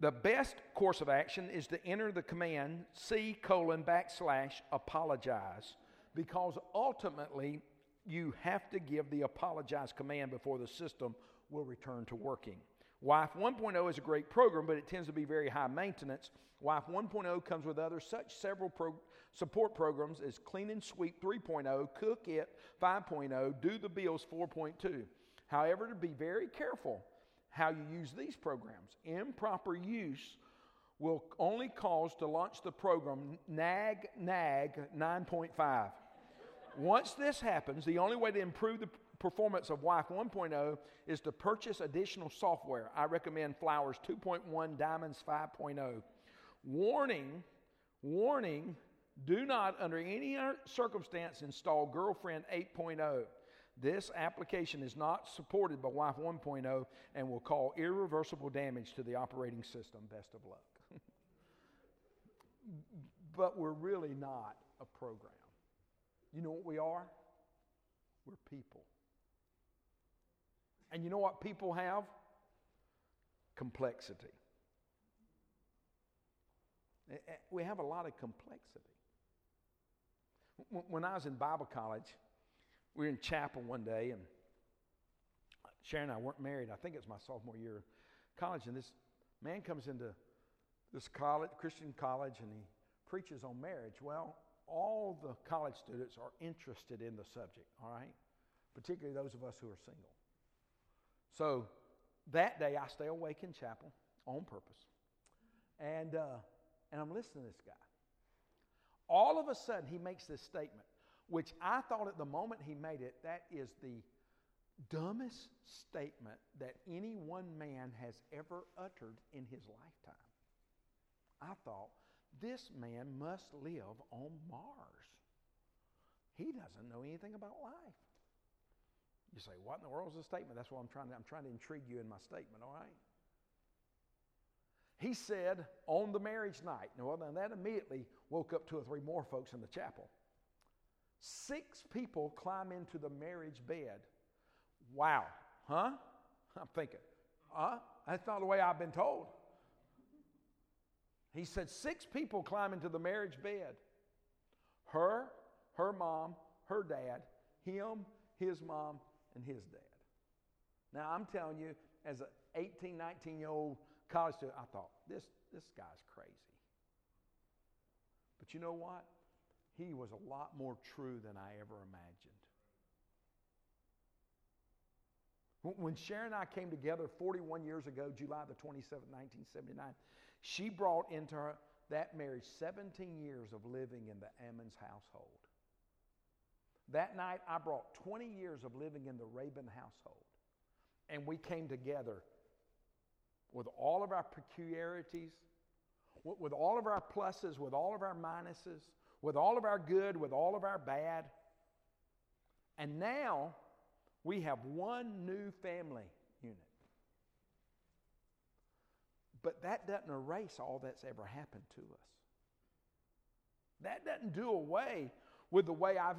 [SPEAKER 1] The best course of action is to enter the command C colon backslash apologize because ultimately you have to give the apologize command before the system will return to working. WIFE 1.0 is a great program, but it tends to be very high maintenance. WIFE 1.0 comes with other such several pro- support programs as Clean and Sweep 3.0, Cook It 5.0, Do the Bills 4.2. However, to be very careful how you use these programs. Improper use will only cause to launch the program NAG NAG 9.5. Once this happens, the only way to improve the performance of WIFE 1.0 is to purchase additional software. I recommend Flowers 2.1, Diamonds 5.0. Warning, warning, do not under any circumstance install Girlfriend 8.0. This application is not supported by WIFE 1.0 and will cause irreversible damage to the operating system. Best of luck. but we're really not a program. You know what we are? We're people. And you know what people have? Complexity. We have a lot of complexity. When I was in Bible college, we were in chapel one day, and Sharon and I weren't married. I think it was my sophomore year of college, and this man comes into this college, Christian college, and he preaches on marriage. Well, all the college students are interested in the subject, all right? Particularly those of us who are single. So that day, I stay awake in chapel on purpose. And, uh, and I'm listening to this guy. All of a sudden, he makes this statement, which I thought at the moment he made it, that is the dumbest statement that any one man has ever uttered in his lifetime. I thought, this man must live on Mars. He doesn't know anything about life. You say, what in the world is the statement? That's what I'm trying to, I'm trying to intrigue you in my statement, all right? He said on the marriage night. Now, well, that immediately woke up two or three more folks in the chapel. Six people climb into the marriage bed. Wow. Huh? I'm thinking, huh? That's not the way I've been told. He said, six people climb into the marriage bed her, her mom, her dad, him, his mom, and his dad. Now, I'm telling you, as an 18, 19 year old college student, I thought, this, this guy's crazy. But you know what? He was a lot more true than I ever imagined. When Sharon and I came together 41 years ago, July the 27th, 1979, she brought into her, that marriage 17 years of living in the Ammons household. That night, I brought 20 years of living in the Rabin household. And we came together with all of our peculiarities, with all of our pluses, with all of our minuses, with all of our good, with all of our bad. And now we have one new family unit. But that doesn't erase all that's ever happened to us. That doesn't do away with the way I've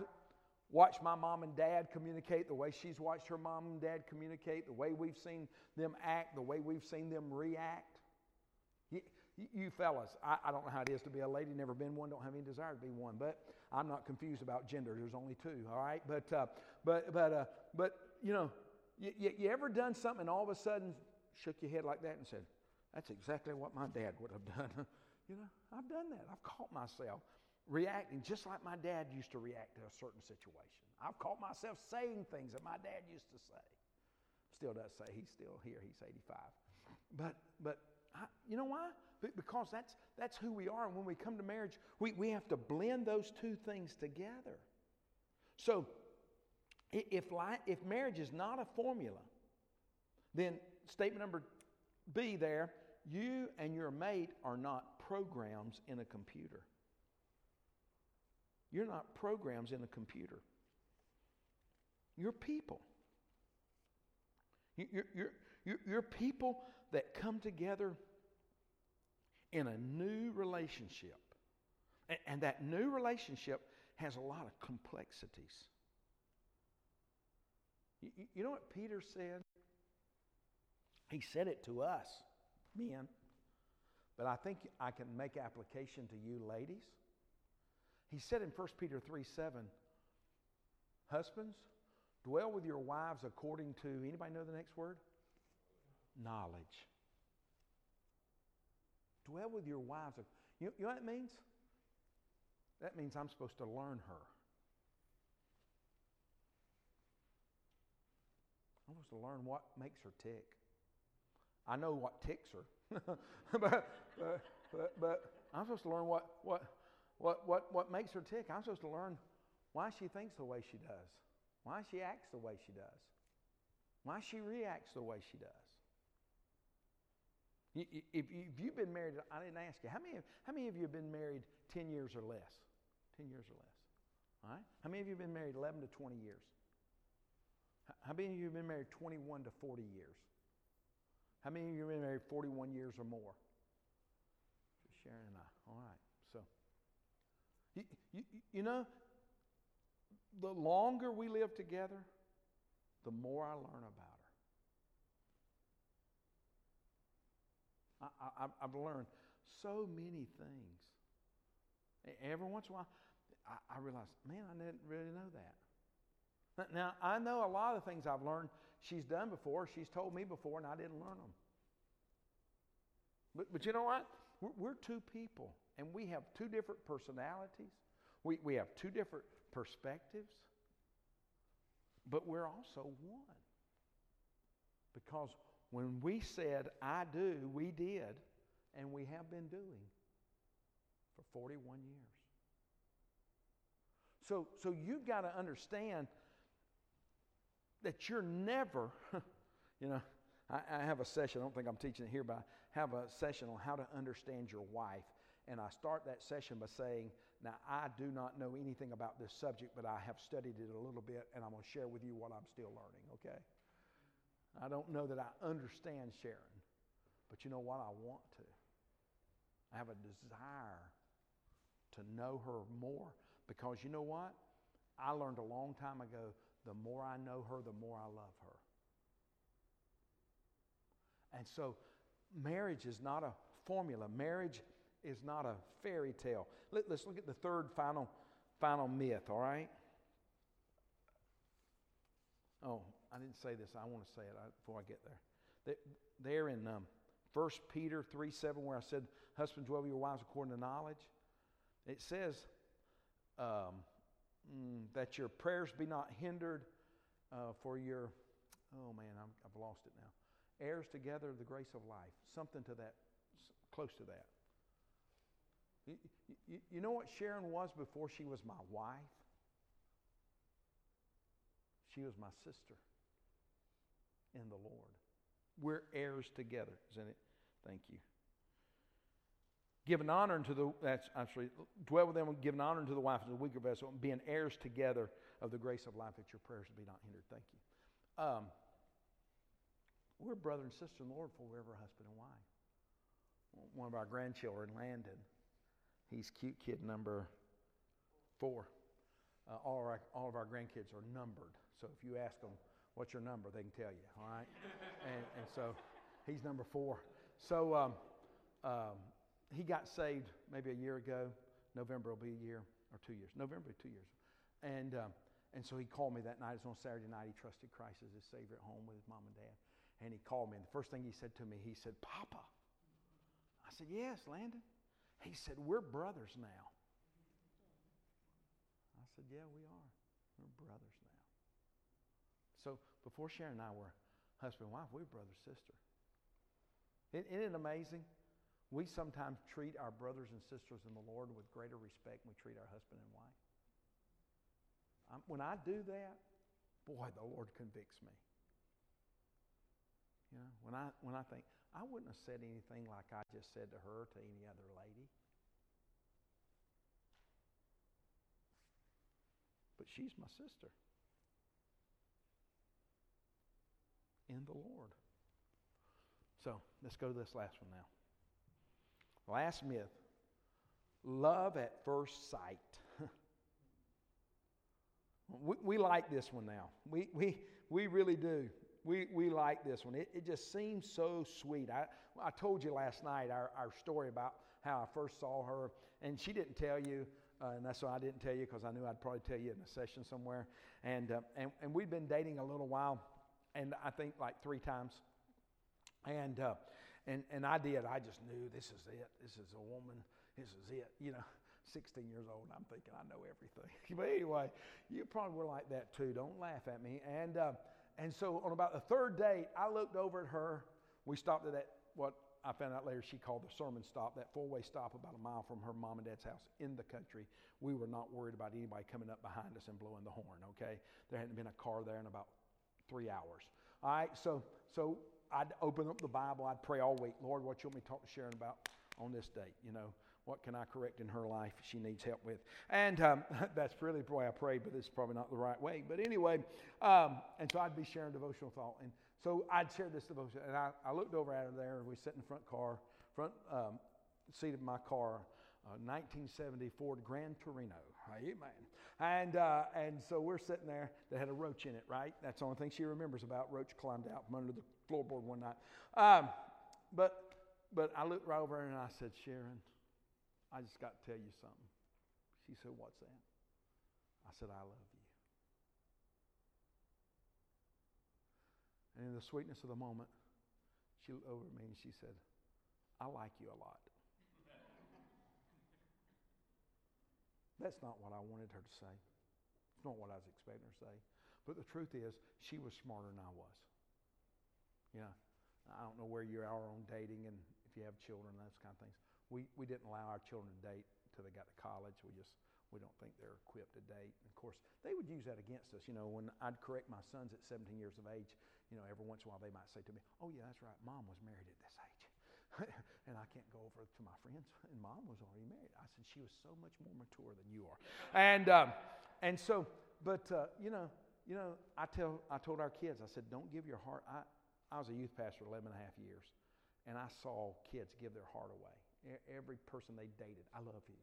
[SPEAKER 1] watched my mom and dad communicate, the way she's watched her mom and dad communicate, the way we've seen them act, the way we've seen them react. You, fellas, I, I, don't know how it is to be a lady, never been one, don't have any desire to be one, but I'm not confused about gender. There's only two, all right? But, uh, but, but, uh, but you know, you, you, you ever done something and all of a sudden shook your head like that and said, that's exactly what my dad would have done. you know, I've done that. I've caught myself reacting just like my dad used to react to a certain situation. I've caught myself saying things that my dad used to say. Still does say he's still here. He's 85. But, but I, you know why? Because that's, that's who we are. And when we come to marriage, we, we have to blend those two things together. So if, life, if marriage is not a formula, then statement number B there, you and your mate are not programs in a computer. You're not programs in a computer. You're people. You're, you're, you're, you're people that come together in a new relationship. And, and that new relationship has a lot of complexities. You, you know what Peter said? He said it to us, men, but I think I can make application to you, ladies. He said in 1 Peter 3 7, Husbands, dwell with your wives according to, anybody know the next word? Knowledge. Dwell with your wives. You, you know what it means? That means I'm supposed to learn her. I'm supposed to learn what makes her tick. I know what ticks her, but, but, but, but I'm supposed to learn what, what, what, what, what makes her tick? I'm supposed to learn why she thinks the way she does, why she acts the way she does, why she reacts the way she does. If you've been married, I didn't ask you, how many, how many of you have been married 10 years or less? 10 years or less. All right? How many of you have been married 11 to 20 years? How many of you have been married 21 to 40 years? How many of you have been married 41 years or more? Just Sharon and I. All right. You, you, you know, the longer we live together, the more I learn about her. I, I've learned so many things. Every once in a while, I, I realize, man, I didn't really know that. Now, I know a lot of things I've learned she's done before, she's told me before, and I didn't learn them. But, but you know what? We're, we're two people and we have two different personalities. We, we have two different perspectives. But we're also one. Because when we said, I do, we did, and we have been doing for 41 years. So, so you've got to understand that you're never, you know, I, I, have a session, I don't think I'm teaching it here, but I have a session on how to understand your wife. And I start that session by saying, Now, I do not know anything about this subject, but I have studied it a little bit, and I'm going to share with you what I'm still learning, okay? I don't know that I understand Sharon, but you know what? I want to. I have a desire to know her more because you know what? I learned a long time ago the more I know her, the more I love her. And so, marriage is not a formula. Marriage is not a fairy tale. Let, us look at the third final, final myth, all right? Oh, I didn't say this. I want to say it before I get there. There in um, 1 Peter 3 7, where I said, Husbands, dwell with your wives according to knowledge, it says um, mm, that your prayers be not hindered uh, for your, oh man, i have lost it now. Heirs together the grace of life. Something to that, close to that. You, you, you know what Sharon was before she was my wife? She was my sister in the Lord. We're heirs together, isn't it? Thank you. Giving honor to the, that's actually, dwell with them, giving honor to the wife as a weaker vessel, and being heirs together of the grace of life, that your prayers be not hindered. Thank you. Um, we're brother and sister in the Lord, for we're ever husband and wife. One of our grandchildren, Landon, he's cute kid number four. Uh, all, our, all of our grandkids are numbered. So if you ask them, what's your number, they can tell you, all right? and, and so he's number four. So um, um, he got saved maybe a year ago. November will be a year or two years. November, two years. And, um, and so he called me that night. It was on Saturday night. He trusted Christ as his Savior at home with his mom and dad. And he called me. And the first thing he said to me, he said, Papa. I said, Yes, Landon. He said, We're brothers now. I said, Yeah, we are. We're brothers now. So before Sharon and I were husband and wife, we were brother and sister. Isn't it amazing? We sometimes treat our brothers and sisters in the Lord with greater respect than we treat our husband and wife. I'm, when I do that, boy, the Lord convicts me. You know, when I when I think I wouldn't have said anything like I just said to her to any other lady. But she's my sister. In the Lord. So let's go to this last one now. Last myth love at first sight. we, we like this one now. We, we, we really do. We, we like this one. It, it just seems so sweet. I, I told you last night our, our story about how I first saw her, and she didn't tell you, uh, and that's why I didn't tell you because I knew I'd probably tell you in a session somewhere. And, uh, and, and we'd been dating a little while and I think like three times. And, uh, and, and I did. I just knew this is it. This is a woman. This is it. You know, 16 years old, and I'm thinking I know everything. but anyway, you probably were like that too. Don't laugh at me. And, uh, and so on about the third date, I looked over at her. We stopped at that, what I found out later she called the sermon stop, that four way stop about a mile from her mom and dad's house in the country. We were not worried about anybody coming up behind us and blowing the horn, okay? There hadn't been a car there in about three hours. All right, so so I'd open up the Bible, I'd pray all week, Lord, what you want me to talk to Sharon about on this date? You know, what can I correct in her life she needs help with? And um, that's really the way I prayed, but it's probably not the right way. But anyway, um, and so I'd be sharing devotional thought. And so I'd share this devotion, and I, I looked over at her there, and we sat in the front car, front um, seat of my car, uh, 1970 Ford Gran Torino. Amen. And, uh, and so we're sitting there. They had a roach in it, right? That's the only thing she remembers about. Roach climbed out from under the floorboard one night. Um, but, but I looked right over and I said, Sharon, I just got to tell you something. She said, What's that? I said, I love you. And in the sweetness of the moment, she looked over at me and she said, I like you a lot. That's not what I wanted her to say. It's not what I was expecting her to say. But the truth is, she was smarter than I was. You know, I don't know where you are on dating and if you have children, and those kind of things. We, we didn't allow our children to date until they got to college. We just, we don't think they're equipped to date. And of course, they would use that against us. You know, when I'd correct my sons at 17 years of age, you know, every once in a while they might say to me, oh yeah, that's right, mom was married at this age. and I can't go over to my friends. And mom was already married. I said, she was so much more mature than you are. And, um, and so, but, uh, you know, you know, I, tell, I told our kids, I said, don't give your heart. I, I was a youth pastor 11 and a half years, and I saw kids give their heart away. Every person they dated, I love you.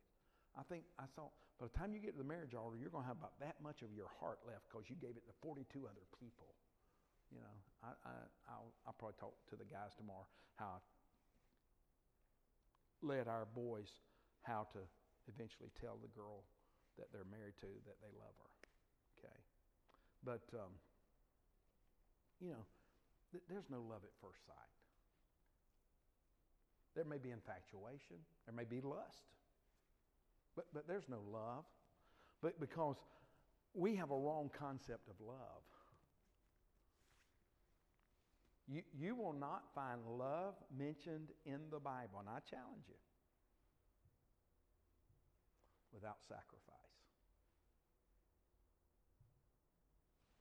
[SPEAKER 1] I think I saw, by the time you get to the marriage altar, you're going to have about that much of your heart left because you gave it to 42 other people. You know, I, I, I'll, I'll probably talk to the guys tomorrow how led our boys how to eventually tell the girl that they're married to that they love her. Okay. But um, you know, th- there's no love at first sight. There may be infatuation, there may be lust, but, but there's no love. But because we have a wrong concept of love. You, you will not find love mentioned in the Bible, and I challenge you, without sacrifice.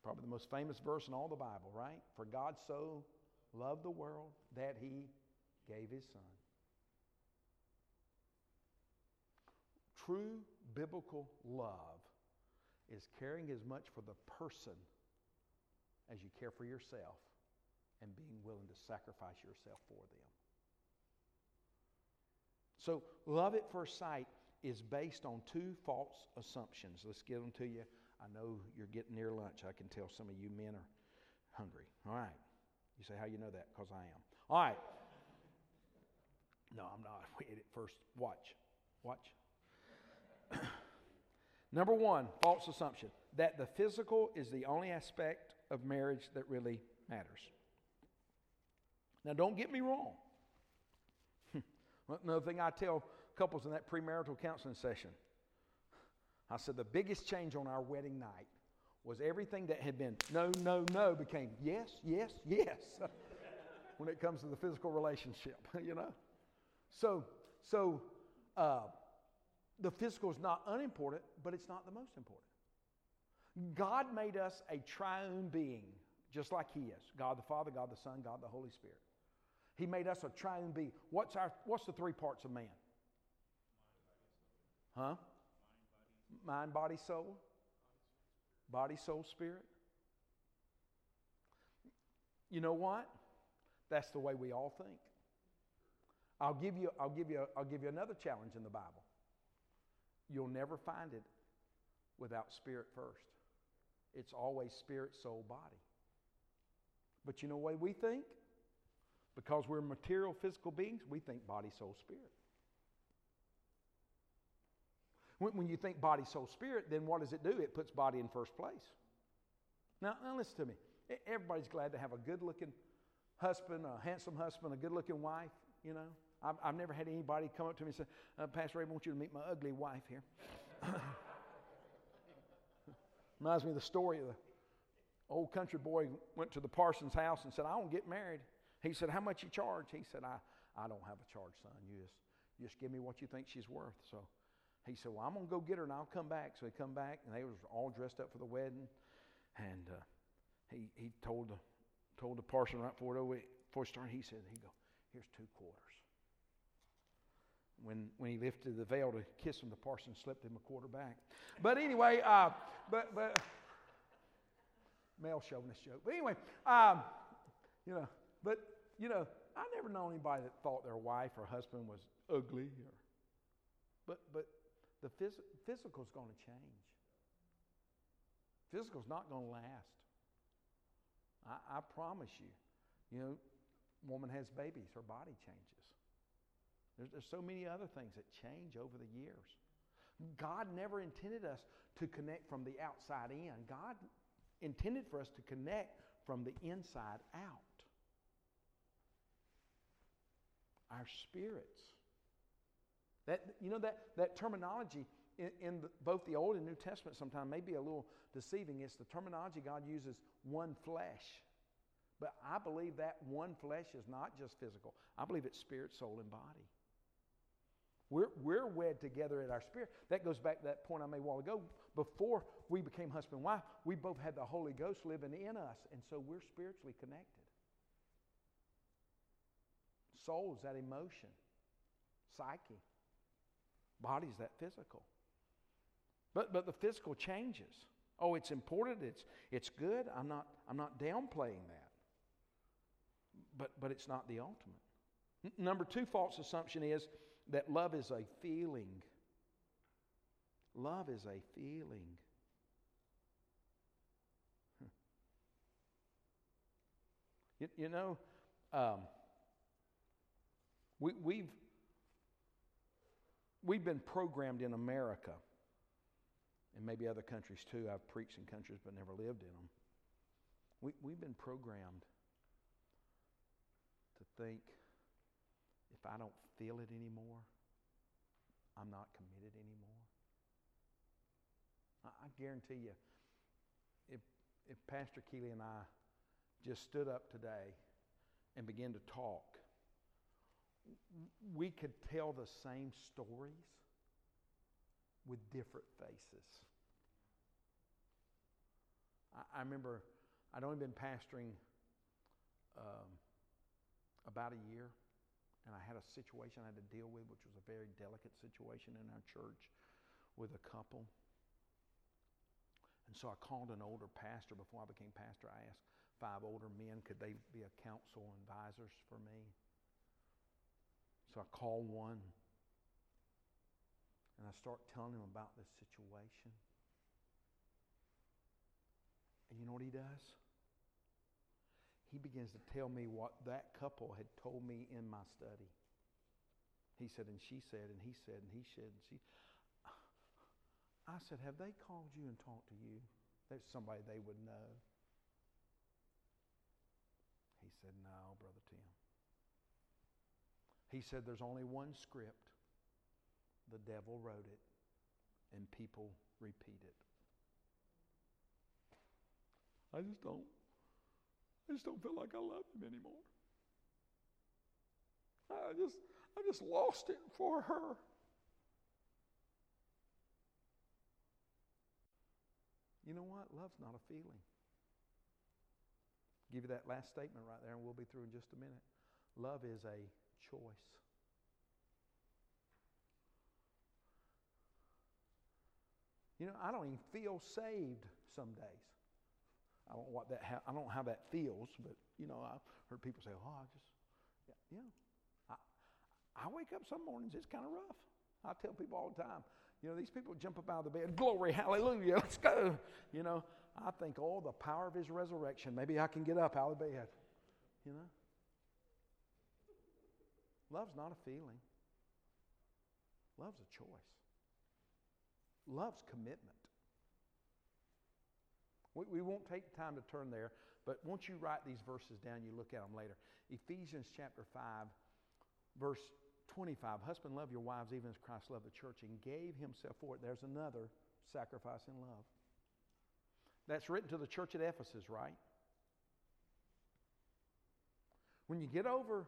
[SPEAKER 1] Probably the most famous verse in all the Bible, right? For God so loved the world that he gave his son. True biblical love is caring as much for the person as you care for yourself and being willing to sacrifice yourself for them. So, love at first sight is based on two false assumptions. Let's get them to you. I know you're getting near lunch. I can tell some of you men are hungry. All right. You say, How you know that? Because I am. All right. No, I'm not. We ate it first. Watch. Watch. Number one, false assumption that the physical is the only aspect of marriage that really matters. Now, don't get me wrong. Another thing I tell couples in that premarital counseling session I said the biggest change on our wedding night was everything that had been no, no, no became yes, yes, yes when it comes to the physical relationship, you know? So, so uh, the physical is not unimportant, but it's not the most important. God made us a triune being, just like He is God the Father, God the Son, God the Holy Spirit. He made us a triune being. What's, our, what's the three parts of man? Huh? Mind, body, soul. Body, soul, spirit. You know what? That's the way we all think. I'll give you, I'll give you, I'll give you another challenge in the Bible. You'll never find it without spirit first. It's always spirit, soul, body. But you know the way we think? Because we're material, physical beings, we think body, soul, spirit. When, when you think body, soul, spirit, then what does it do? It puts body in first place. Now, now listen to me. Everybody's glad to have a good looking husband, a handsome husband, a good looking wife, you know. I've, I've, never had anybody come up to me and say, uh, Pastor Ray, I want you to meet my ugly wife here. Reminds me of the story of the old country boy went to the parson's house and said, I to get married. He said, How much you charge? He said, I, I don't have a charge, son. You just, just give me what you think she's worth. So he said, Well, I'm going to go get her and I'll come back. So he come back and they was all dressed up for the wedding. And uh, he, he told the, told the parson right before, it, before started, he said, he go, Here's two quarters. When, when he lifted the veil to kiss him, the parson slipped him a quarter back. But anyway, uh, but, but, male chauvinist joke. But anyway, um, you know, but, you know, I never known anybody that thought their wife or husband was ugly. Or, but, but the phys- physical is going to change. Physical is not going to last. I, I promise you. You know, woman has babies, her body changes. There's, there's so many other things that change over the years. God never intended us to connect from the outside in. God intended for us to connect from the inside out. Our spirits. That, you know, that, that terminology in, in the, both the Old and New Testament sometimes may be a little deceiving. It's the terminology God uses one flesh. But I believe that one flesh is not just physical, I believe it's spirit, soul, and body. We're, we're wed together in our spirit. That goes back to that point I made a while ago. Before we became husband and wife, we both had the Holy Ghost living in us, and so we're spiritually connected. Soul is that emotion, psyche. Body is that physical. But, but the physical changes. Oh, it's important, it's, it's good. I'm not, I'm not downplaying that. But, but it's not the ultimate. N- number two false assumption is that love is a feeling. Love is a feeling. You, you know, um, we, we've, we've been programmed in America, and maybe other countries too. I've preached in countries but never lived in them. We, we've been programmed to think if I don't feel it anymore, I'm not committed anymore. I, I guarantee you, if, if Pastor Keeley and I just stood up today and began to talk, we could tell the same stories with different faces. I, I remember I'd only been pastoring um, about a year, and I had a situation I had to deal with, which was a very delicate situation in our church with a couple. And so I called an older pastor before I became pastor. I asked five older men, could they be a counsel and advisors for me? So I call one and I start telling him about this situation. And you know what he does? He begins to tell me what that couple had told me in my study. He said, and she said, and he said, and he said, and she. I said, Have they called you and talked to you? There's somebody they would know. He said, No, Brother Tim. He said, There's only one script. The devil wrote it, and people repeat it. I just don't. I just don't feel like I love him anymore. I just, I just lost it for her. You know what? Love's not a feeling. Give you that last statement right there, and we'll be through in just a minute. Love is a choice. You know, I don't even feel saved some days. I don't what that ha- I don't know how that feels, but you know, I've heard people say, "Oh, I just, yeah, yeah." I, I wake up some mornings; it's kind of rough. I tell people all the time, you know, these people jump up out of the bed, glory, hallelujah, let's go. You know, I think, oh, the power of His resurrection. Maybe I can get up out of bed. You know, Love's not a feeling, love's a choice. Love's commitment. We, we won't take the time to turn there, but once you write these verses down, you look at them later. Ephesians chapter 5, verse 25 Husband, love your wives even as Christ loved the church and gave himself for it. There's another sacrifice in love. That's written to the church at Ephesus, right? When you get over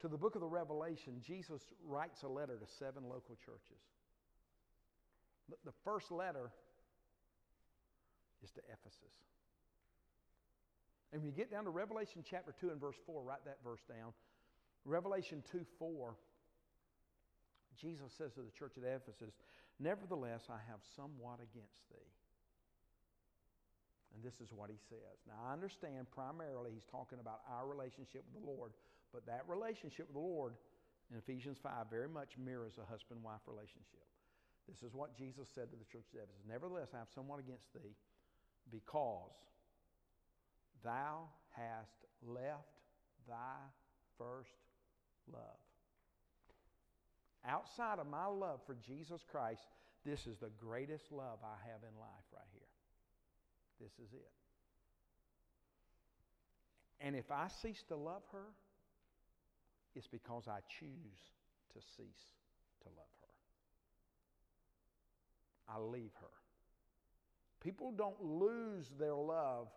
[SPEAKER 1] to the book of the Revelation, Jesus writes a letter to seven local churches. The first letter is to Ephesus. And when you get down to Revelation chapter 2 and verse 4, write that verse down. Revelation 2 4, Jesus says to the church at Ephesus, Nevertheless, I have somewhat against thee. And this is what he says. Now, I understand primarily he's talking about our relationship with the Lord, but that relationship with the Lord in Ephesians 5 very much mirrors a husband wife relationship. This is what Jesus said to the church of Ephesus Nevertheless, I have somewhat against thee, because thou hast left thy first love. Outside of my love for Jesus Christ, this is the greatest love I have in life right here. This is it. And if I cease to love her, it's because I choose to cease to love her. I leave her. People don't lose their love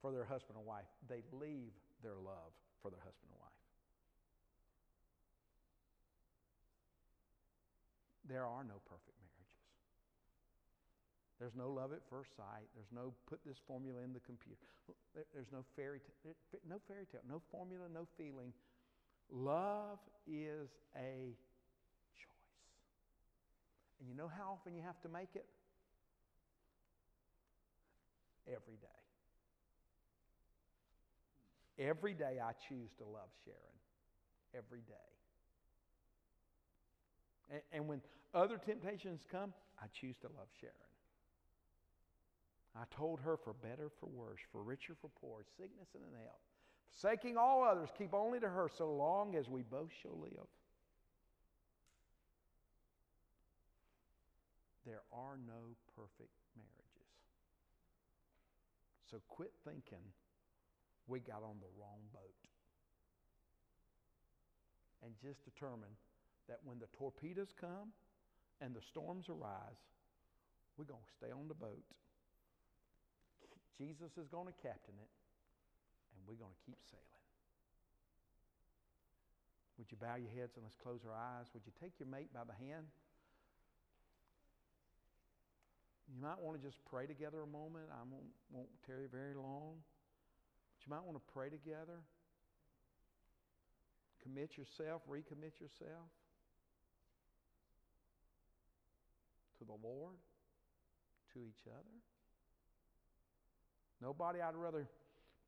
[SPEAKER 1] for their husband or wife, they leave their love for their husband or wife. There are no perfect marriages. There's no love at first sight. There's no put this formula in the computer. There's no fairy tale, no fairy tale, no formula, no feeling. Love is a choice. And you know how often you have to make it? Every day. Every day I choose to love Sharon. Every day. And, and when other temptations come, I choose to love Sharon. I told her for better, for worse, for richer, for poor, sickness and in health Forsaking all others, keep only to her so long as we both shall live. There are no perfect marriages. So quit thinking we got on the wrong boat. And just determine that when the torpedoes come and the storms arise, we're going to stay on the boat. Jesus is going to captain it, and we're going to keep sailing. Would you bow your heads and let's close our eyes? Would you take your mate by the hand? You might want to just pray together a moment. I won't, won't tarry very long. But you might want to pray together. Commit yourself, recommit yourself to the Lord, to each other. Nobody I'd rather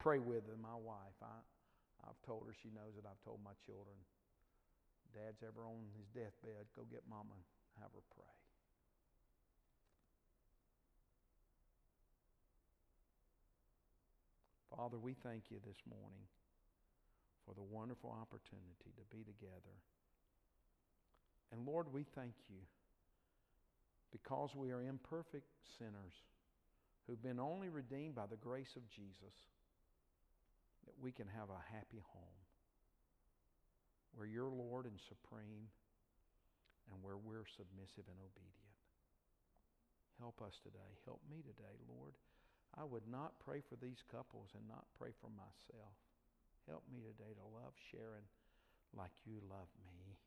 [SPEAKER 1] pray with than my wife. I, I've told her, she knows it. I've told my children. Dad's ever on his deathbed, go get mama and have her pray. Father, we thank you this morning for the wonderful opportunity to be together. And Lord, we thank you because we are imperfect sinners who've been only redeemed by the grace of Jesus that we can have a happy home where you're Lord and supreme and where we're submissive and obedient. Help us today. Help me today, Lord. I would not pray for these couples and not pray for myself. Help me today to love Sharon like you love me.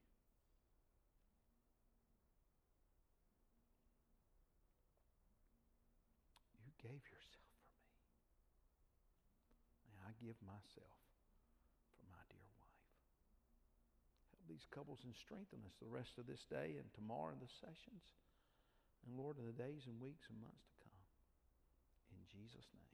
[SPEAKER 1] You gave yourself for me. And I give myself for my dear wife. Help these couples and strengthen us the rest of this day and tomorrow in the sessions. And Lord, in the days and weeks and months to come. In Jesus' name.